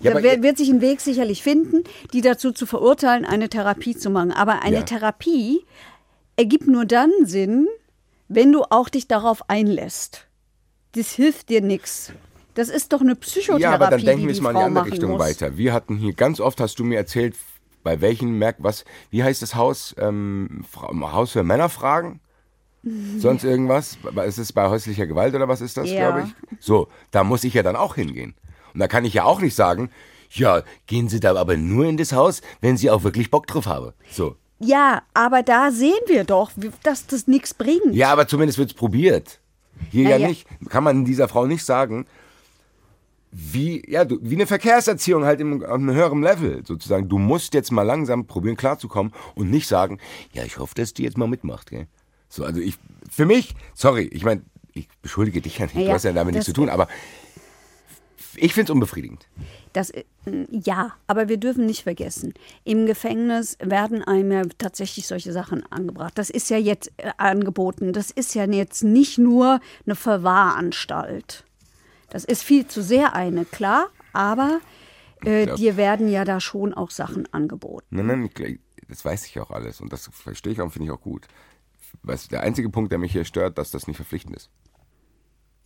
C: ja, da wird sich ein Weg sicherlich finden, die dazu zu verurteilen, eine Therapie zu machen. Aber eine ja. Therapie ergibt nur dann Sinn, wenn du auch dich darauf einlässt. Das hilft dir nichts. Das ist doch eine Psychotherapie. Ja, aber dann denken wir es mal in die andere Richtung muss.
D: weiter. Wir hatten hier ganz oft, hast du mir erzählt, bei welchen Merk was, wie heißt das Haus? Ähm, Haus für Männerfragen? *laughs* Sonst irgendwas? Ist es bei häuslicher Gewalt oder was ist das, ja. glaube ich? So, da muss ich ja dann auch hingehen. Und da kann ich ja auch nicht sagen, ja, gehen Sie da aber nur in das Haus, wenn Sie auch wirklich Bock drauf haben. So.
C: Ja, aber da sehen wir doch, dass das nichts bringt.
D: Ja, aber zumindest wird es probiert. Hier ja, ja, nicht. Kann man dieser Frau nicht sagen, wie, ja, du, wie eine Verkehrserziehung halt im, auf einem höheren Level sozusagen. Du musst jetzt mal langsam probieren klarzukommen und nicht sagen, ja, ich hoffe, dass die jetzt mal mitmacht. Gell? So, also ich, für mich, sorry, ich meine, ich beschuldige dich ja nicht, ja, du hast ja damit nichts zu tun, aber ich finde es unbefriedigend.
C: Das, äh, ja, aber wir dürfen nicht vergessen, im Gefängnis werden einem ja tatsächlich solche Sachen angebracht. Das ist ja jetzt äh, angeboten. Das ist ja jetzt nicht nur eine Verwahranstalt. Das ist viel zu sehr eine, klar, aber äh, dir werden ja da schon auch Sachen angeboten.
D: Nein, nein, das weiß ich auch alles und das verstehe ich auch und finde ich auch gut. Weißt, der einzige Punkt, der mich hier stört, dass das nicht verpflichtend ist.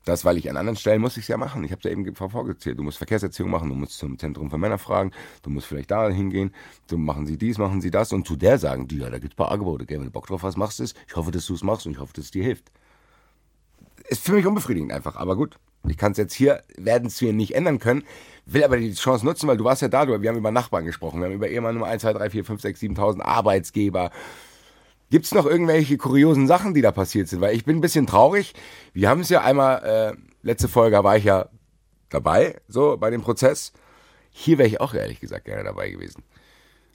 D: Das, weil ich an anderen Stellen muss ich es ja machen. Ich habe es ja eben vorgezählt. Du musst Verkehrserziehung machen, du musst zum Zentrum für Männer fragen, du musst vielleicht da hingehen, so machen sie dies, machen sie das und zu der sagen die, ja, da gibt es ein paar Angebote, gell, wenn du Bock drauf hast, machst du es. Ich hoffe, dass du es machst und ich hoffe, dass es dir hilft. Ist für mich unbefriedigend einfach, aber gut. Ich kann es jetzt hier, werden es hier nicht ändern können, will aber die Chance nutzen, weil du warst ja da, du, wir haben über Nachbarn gesprochen, wir haben über Ehemann Nummer 1, 2, 3, 4, 5, 6, 7.000 Arbeitsgeber, Gibt es noch irgendwelche kuriosen Sachen, die da passiert sind? Weil ich bin ein bisschen traurig. Wir haben es ja einmal, äh, letzte Folge war ich ja dabei, so bei dem Prozess. Hier wäre ich auch ehrlich gesagt gerne dabei gewesen.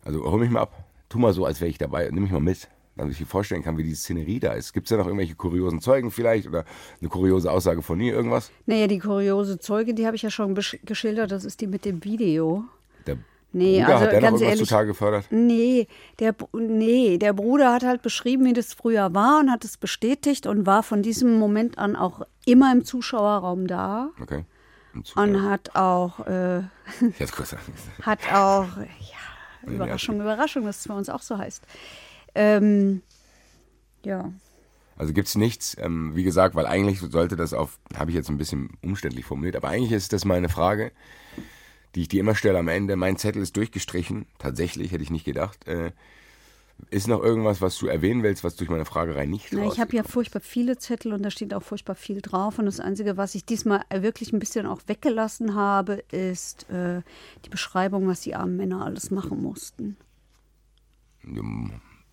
D: Also hol mich mal ab. Tu mal so, als wäre ich dabei. Nimm mich mal mit, damit ich mir vorstellen kann, wie die Szenerie da ist. Gibt es da noch irgendwelche kuriosen Zeugen vielleicht oder eine kuriose Aussage von ihr, irgendwas?
C: Naja, die kuriose Zeuge, die habe ich ja schon geschildert. Das ist die mit dem Video.
D: Der Nee, Bruder, also hat der ganz noch ehrlich, zutage gefördert?
C: Nee der, nee, der Bruder hat halt beschrieben, wie das früher war und hat es bestätigt und war von diesem Moment an auch immer im Zuschauerraum da.
D: Okay.
C: Und hat auch, äh, *laughs* *laughs* hat auch, ja, Überraschung, Überraschung, dass es bei uns auch so heißt. Ähm, ja.
D: Also gibt es nichts, ähm, wie gesagt, weil eigentlich sollte das auf, habe ich jetzt ein bisschen umständlich formuliert, aber eigentlich ist das meine Frage die ich dir immer stelle am Ende. Mein Zettel ist durchgestrichen. Tatsächlich, hätte ich nicht gedacht. Äh, ist noch irgendwas, was du erwähnen willst, was durch meine Fragerei nicht
C: Na, Ich habe ja furchtbar viele Zettel und da steht auch furchtbar viel drauf. Und das Einzige, was ich diesmal wirklich ein bisschen auch weggelassen habe, ist äh, die Beschreibung, was die armen Männer alles machen mussten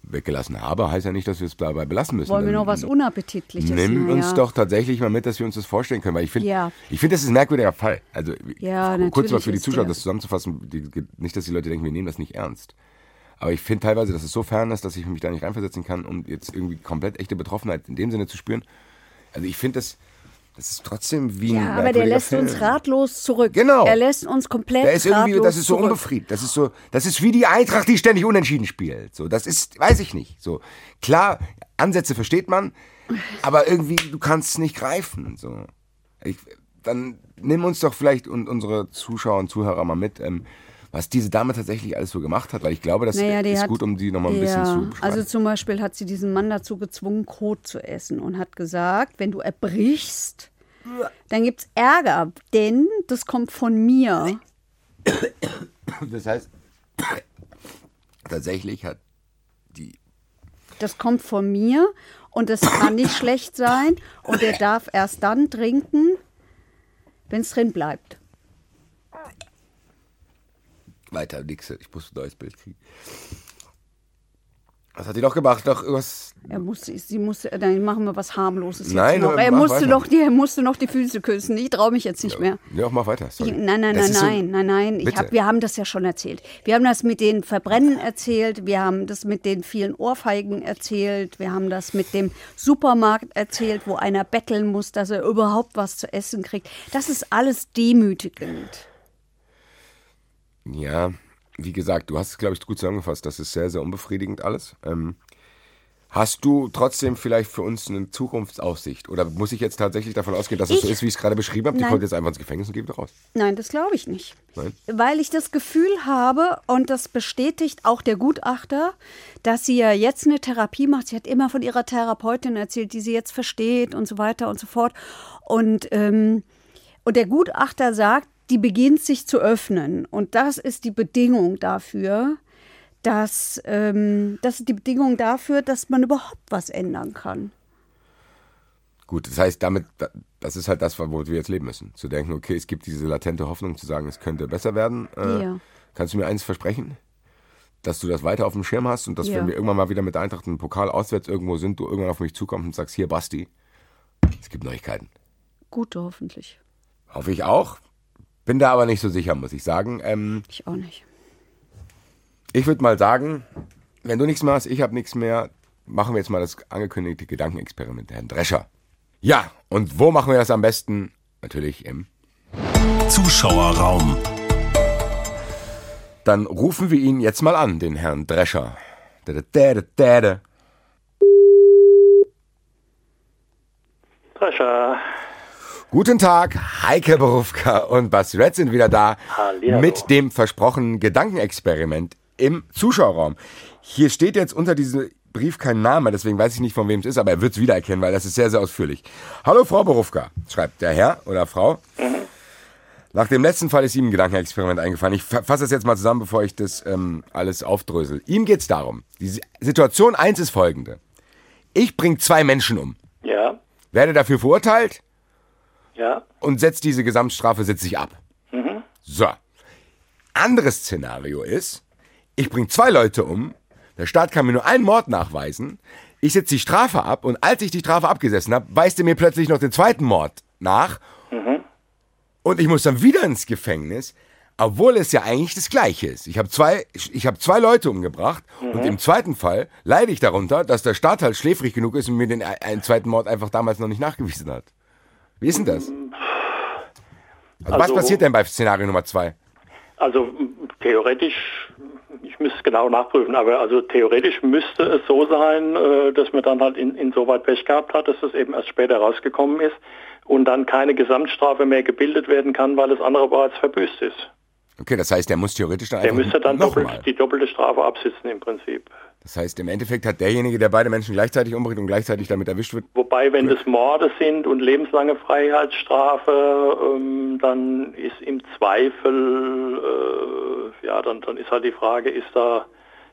D: weggelassen habe, heißt ja nicht, dass wir es dabei belassen müssen.
C: Wollen wir noch was Unappetitliches?
D: Nimm uns ja. doch tatsächlich mal mit, dass wir uns das vorstellen können, weil ich finde, ja. ich finde, das ist ein merkwürdiger Fall. Also ja, kurz mal für die Zuschauer das zusammenzufassen, die, nicht, dass die Leute denken, wir nehmen das nicht ernst. Aber ich finde teilweise, dass es so fern ist, dass ich mich da nicht reinversetzen kann, um jetzt irgendwie komplett echte Betroffenheit in dem Sinne zu spüren. Also ich finde das das ist trotzdem wie
C: ein Ja, aber der lässt Film. uns ratlos zurück.
D: Genau.
C: Er lässt uns komplett der ist irgendwie, ratlos
D: Das ist so unbefriedigt. Das ist so, das ist wie die Eintracht, die ständig unentschieden spielt. So, das ist, weiß ich nicht. So, klar, Ansätze versteht man, aber irgendwie, du kannst es nicht greifen. So, ich, dann nimm uns doch vielleicht und unsere Zuschauer und Zuhörer mal mit. Ähm, was diese Dame tatsächlich alles so gemacht hat, weil ich glaube, das naja, ist hat, gut, um die nochmal ein ja, bisschen zu beschreiben.
C: Also zum Beispiel hat sie diesen Mann dazu gezwungen, Kot zu essen und hat gesagt, wenn du erbrichst, dann gibt es Ärger, denn das kommt von mir.
D: Das heißt, tatsächlich hat die...
C: Das kommt von mir und das kann nicht schlecht sein und er darf erst dann trinken, wenn es drin bleibt.
D: Weiter, nix. Ich muss ein neues Bild kriegen. Was hat die doch gemacht? Doch irgendwas.
C: Er musste, sie musste, dann machen wir was harmloses
D: Nein,
C: jetzt noch. Er musste
D: weiter.
C: noch, die, er musste noch die Füße küssen. Ich traue mich jetzt nicht mehr.
D: Ja, mach weiter.
C: Ich, nein, nein,
D: Das
C: nein,
D: ist so-
C: nein, nein, nein. Hab, wir haben das ja schon erzählt. Wir haben das mit den Verbrennen erzählt. Wir haben das mit den vielen Ohrfeigen erzählt. Wir haben das mit dem Supermarkt erzählt, wo einer betteln muss, dass er überhaupt was zu essen kriegt. Das ist alles demütigend.
D: Ja, wie gesagt, du hast es, glaube ich, gut zusammengefasst. Das ist sehr, sehr unbefriedigend alles. Ähm, hast du trotzdem vielleicht für uns eine Zukunftsaussicht? Oder muss ich jetzt tatsächlich davon ausgehen, dass es so ist, wie ich es gerade beschrieben habe? Die
C: Nein.
D: kommt jetzt einfach ins Gefängnis und geht wieder raus.
C: Nein, das glaube ich nicht.
D: Nein?
C: Weil ich das Gefühl habe, und das bestätigt auch der Gutachter, dass sie ja jetzt eine Therapie macht. Sie hat immer von ihrer Therapeutin erzählt, die sie jetzt versteht und so weiter und so fort. Und, ähm, und der Gutachter sagt, die beginnt sich zu öffnen. Und das ist die Bedingung dafür, dass ähm, das ist die Bedingung dafür, dass man überhaupt was ändern kann.
D: Gut, das heißt, damit, das ist halt das, wo wir jetzt leben müssen. Zu denken, okay, es gibt diese latente Hoffnung, zu sagen, es könnte besser werden. Äh,
C: Ja.
D: Kannst du mir eines versprechen? Dass du das weiter auf dem Schirm hast und dass,
C: Ja.
D: wenn wir irgendwann mal wieder mit Eintracht im Pokal auswärts irgendwo sind, du irgendwann auf mich zukommst und sagst, hier, Basti, es gibt Neuigkeiten.
C: Gute hoffentlich.
D: Hoffe ich auch. Bin da aber nicht so sicher, muss ich sagen. Ähm,
C: Ich auch nicht.
D: ich würde mal sagen, wenn du nichts mehr hast, ich habe nichts mehr, machen wir jetzt mal das angekündigte Gedankenexperiment, Herrn Drescher. Ja, und wo machen wir das am besten? Natürlich im.
A: Zuschauerraum.
D: Dann rufen wir ihn jetzt mal an, den Herrn Drescher.
F: Drescher.
D: Guten Tag, Heike Berufka und Bas Red sind wieder da
F: Hallihallo.
D: mit dem versprochenen Gedankenexperiment im Zuschauerraum. Hier steht jetzt unter diesem Brief kein Name, deswegen weiß ich nicht, von wem es ist, aber er wird es wiedererkennen, weil das ist sehr, sehr ausführlich. Hallo Frau Berufka, schreibt der Herr oder Frau. Nach dem letzten Fall ist ihm ein Gedankenexperiment eingefallen. Ich fa- fasse das jetzt mal zusammen, bevor ich das ähm, alles aufdrösel. Ihm geht es darum, die Si- Situation 1 ist folgende. Ich bringe zwei Menschen um,
F: Ja,
D: werde dafür verurteilt,
F: ja,
D: und setzt diese Gesamtstrafe, sitze ich ab. So. Anderes Szenario ist, ich bringe zwei Leute um, der Staat kann mir nur einen Mord nachweisen, ich setze die Strafe ab und als ich die Strafe abgesessen habe, weist er mir plötzlich noch den zweiten Mord nach und ich muss dann wieder ins Gefängnis, obwohl es ja eigentlich das Gleiche ist. Ich habe zwei, ich habe zwei Leute umgebracht und im zweiten Fall leide ich darunter, dass der Staat halt schläfrig genug ist und mir den einen zweiten Mord einfach damals noch nicht nachgewiesen hat. Wie ist denn das? Also, was
F: Also-
D: passiert denn bei Szenario Nummer zwei?
F: Also m, theoretisch, ich müsste es genau nachprüfen, aber also theoretisch müsste es so sein, äh, dass man dann halt in, insoweit Pech gehabt hat, dass das eben erst später rausgekommen ist und dann keine Gesamtstrafe mehr gebildet werden kann, weil das andere bereits verbüßt ist.
D: Okay, das heißt, der muss theoretisch dann
F: Der müsste dann doppelt, die doppelte Strafe absitzen im Prinzip.
D: Das heißt, im Endeffekt hat derjenige, der beide Menschen gleichzeitig umbringt und gleichzeitig damit erwischt wird,
F: Wobei, wenn das Morde sind und lebenslange Freiheitsstrafe, ähm, dann ist im Zweifel, äh, ja, dann, dann ist halt die Frage, ist da,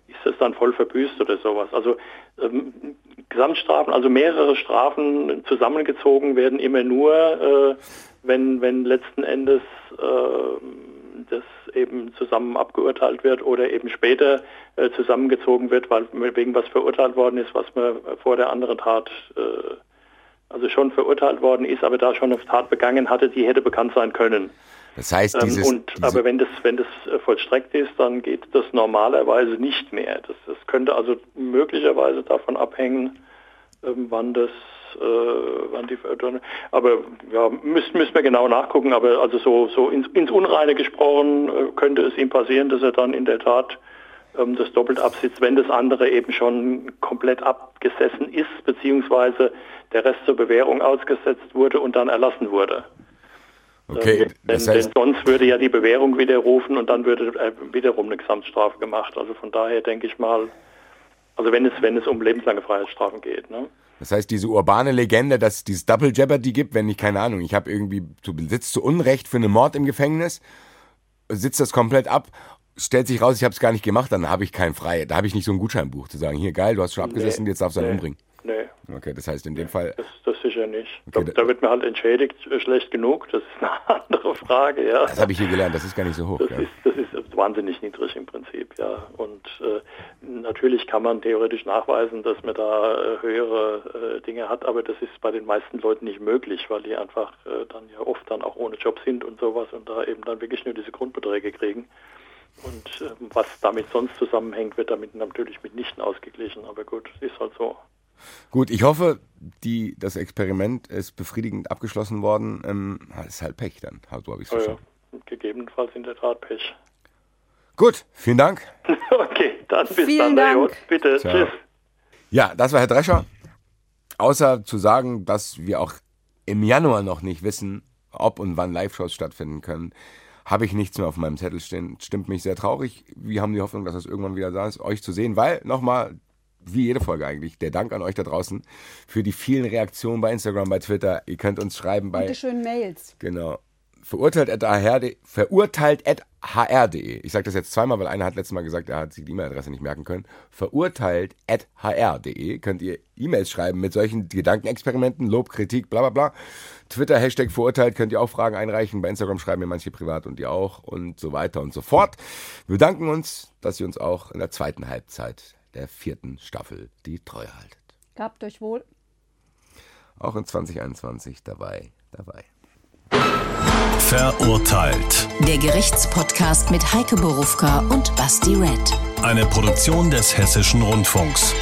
F: ist das dann voll verbüßt oder sowas? Also ähm, Gesamtstrafen, also mehrere Strafen zusammengezogen werden immer nur, äh, wenn, wenn letzten Endes äh, das eben zusammen abgeurteilt wird oder eben später äh, zusammengezogen wird, weil wegen was verurteilt worden ist, was man vor der anderen Tat äh, also schon verurteilt worden ist, aber da schon eine Tat begangen hatte, die hätte bekannt sein können.
D: das heißt,
F: Ähm,
D: dieses,
F: und
D: diese,
F: aber wenn das wenn das äh, vollstreckt ist, dann geht das normalerweise nicht mehr. Das, das könnte also möglicherweise davon abhängen, ähm, wann das äh, wann die Verurteilung. Aber ja, müssen müssen wir genau nachgucken. Aber also so so ins, ins Unreine gesprochen äh, könnte es ihm passieren, dass er dann in der Tat ähm, das doppelt absitzt, wenn das andere eben schon komplett abgesessen ist, beziehungsweise der Rest zur Bewährung ausgesetzt wurde und dann erlassen wurde.
D: okay,
F: Ähm,
D: das
F: denn,
D: heißt,
F: denn sonst würde ja die Bewährung widerrufen und dann würde äh, wiederum eine Gesamtstrafe gemacht. Also von daher denke ich mal, also wenn es, wenn es um lebenslange Freiheitsstrafen geht. Ne?
D: Das heißt, diese urbane Legende, dass es dieses Double Jeopardy gibt, wenn ich, keine Ahnung, ich habe irgendwie, du sitzt zu Unrecht für einen Mord im Gefängnis, sitzt das komplett ab, stellt sich raus, ich habe es gar nicht gemacht, dann habe ich kein Frei, da habe ich nicht so ein Gutscheinbuch zu sagen, hier geil, du hast schon abgesessen, jetzt darfst du einen umbringen.
F: Nee,
D: Okay, das heißt in dem Fall,
F: das, das sicher nicht.
D: Okay,
F: da, da wird man halt entschädigt, äh, schlecht genug, das ist eine *laughs* andere Frage, ja.
D: das habe ich hier gelernt, das ist gar nicht so hoch.
F: Das
D: Gell?
F: ist, das ist wahnsinnig niedrig im Prinzip, ja. Und äh, natürlich kann man theoretisch nachweisen, dass man da äh, höhere äh, Dinge hat, aber das ist bei den meisten Leuten nicht möglich, weil die einfach äh, dann ja oft dann auch ohne Job sind und sowas und da eben dann wirklich nur diese Grundbeträge kriegen. Und was damit sonst zusammenhängt, wird damit natürlich mitnichten ausgeglichen. Aber gut, ist halt so.
D: Gut, ich hoffe, die, das Experiment ist befriedigend abgeschlossen worden. Ähm, ist halt Pech dann. So habe ich es verstanden.
F: ja. Gegebenenfalls in der Tat Pech.
D: Gut, vielen Dank. *laughs*
F: okay, dann bis
C: Vielen
F: dann.
C: Dank.
F: Bitte,
D: Ciao.
F: tschüss.
D: Ja, das war Herr Drescher. Außer zu sagen, dass wir auch im Januar noch nicht wissen, ob und wann Live-Shows stattfinden können, habe ich nichts mehr auf meinem Zettel stehen. Stimmt mich sehr traurig. Wir haben die Hoffnung, dass es irgendwann wieder da ist, euch zu sehen, weil nochmal, wie jede Folge eigentlich, der Dank an euch da draußen für die vielen Reaktionen bei Instagram, bei Twitter. Ihr könnt uns schreiben bei
C: Bitte schön Mails.
D: Genau. Verurteilt at hr.de. Verurteilt at hr.de. Ich sage das jetzt zweimal, weil einer hat letztes Mal gesagt, er hat sich die E-Mail-Adresse nicht merken können. Verurteilt at hr.de. Könnt ihr E-Mails schreiben mit solchen Gedankenexperimenten, Lob, Kritik, bla bla bla. Twitter, Hashtag verurteilt, könnt ihr auch Fragen einreichen. Bei Instagram schreiben mir manche privat und ihr auch und so weiter und so fort. Wir bedanken uns, dass ihr uns auch in der zweiten Halbzeit der vierten Staffel die Treue haltet.
C: Gehabt euch wohl.
D: Auch in 2021 dabei, dabei.
A: Verurteilt.
G: Der Gerichtspodcast mit Heike Borufka und Basti Red.
A: Eine Produktion des Hessischen Rundfunks.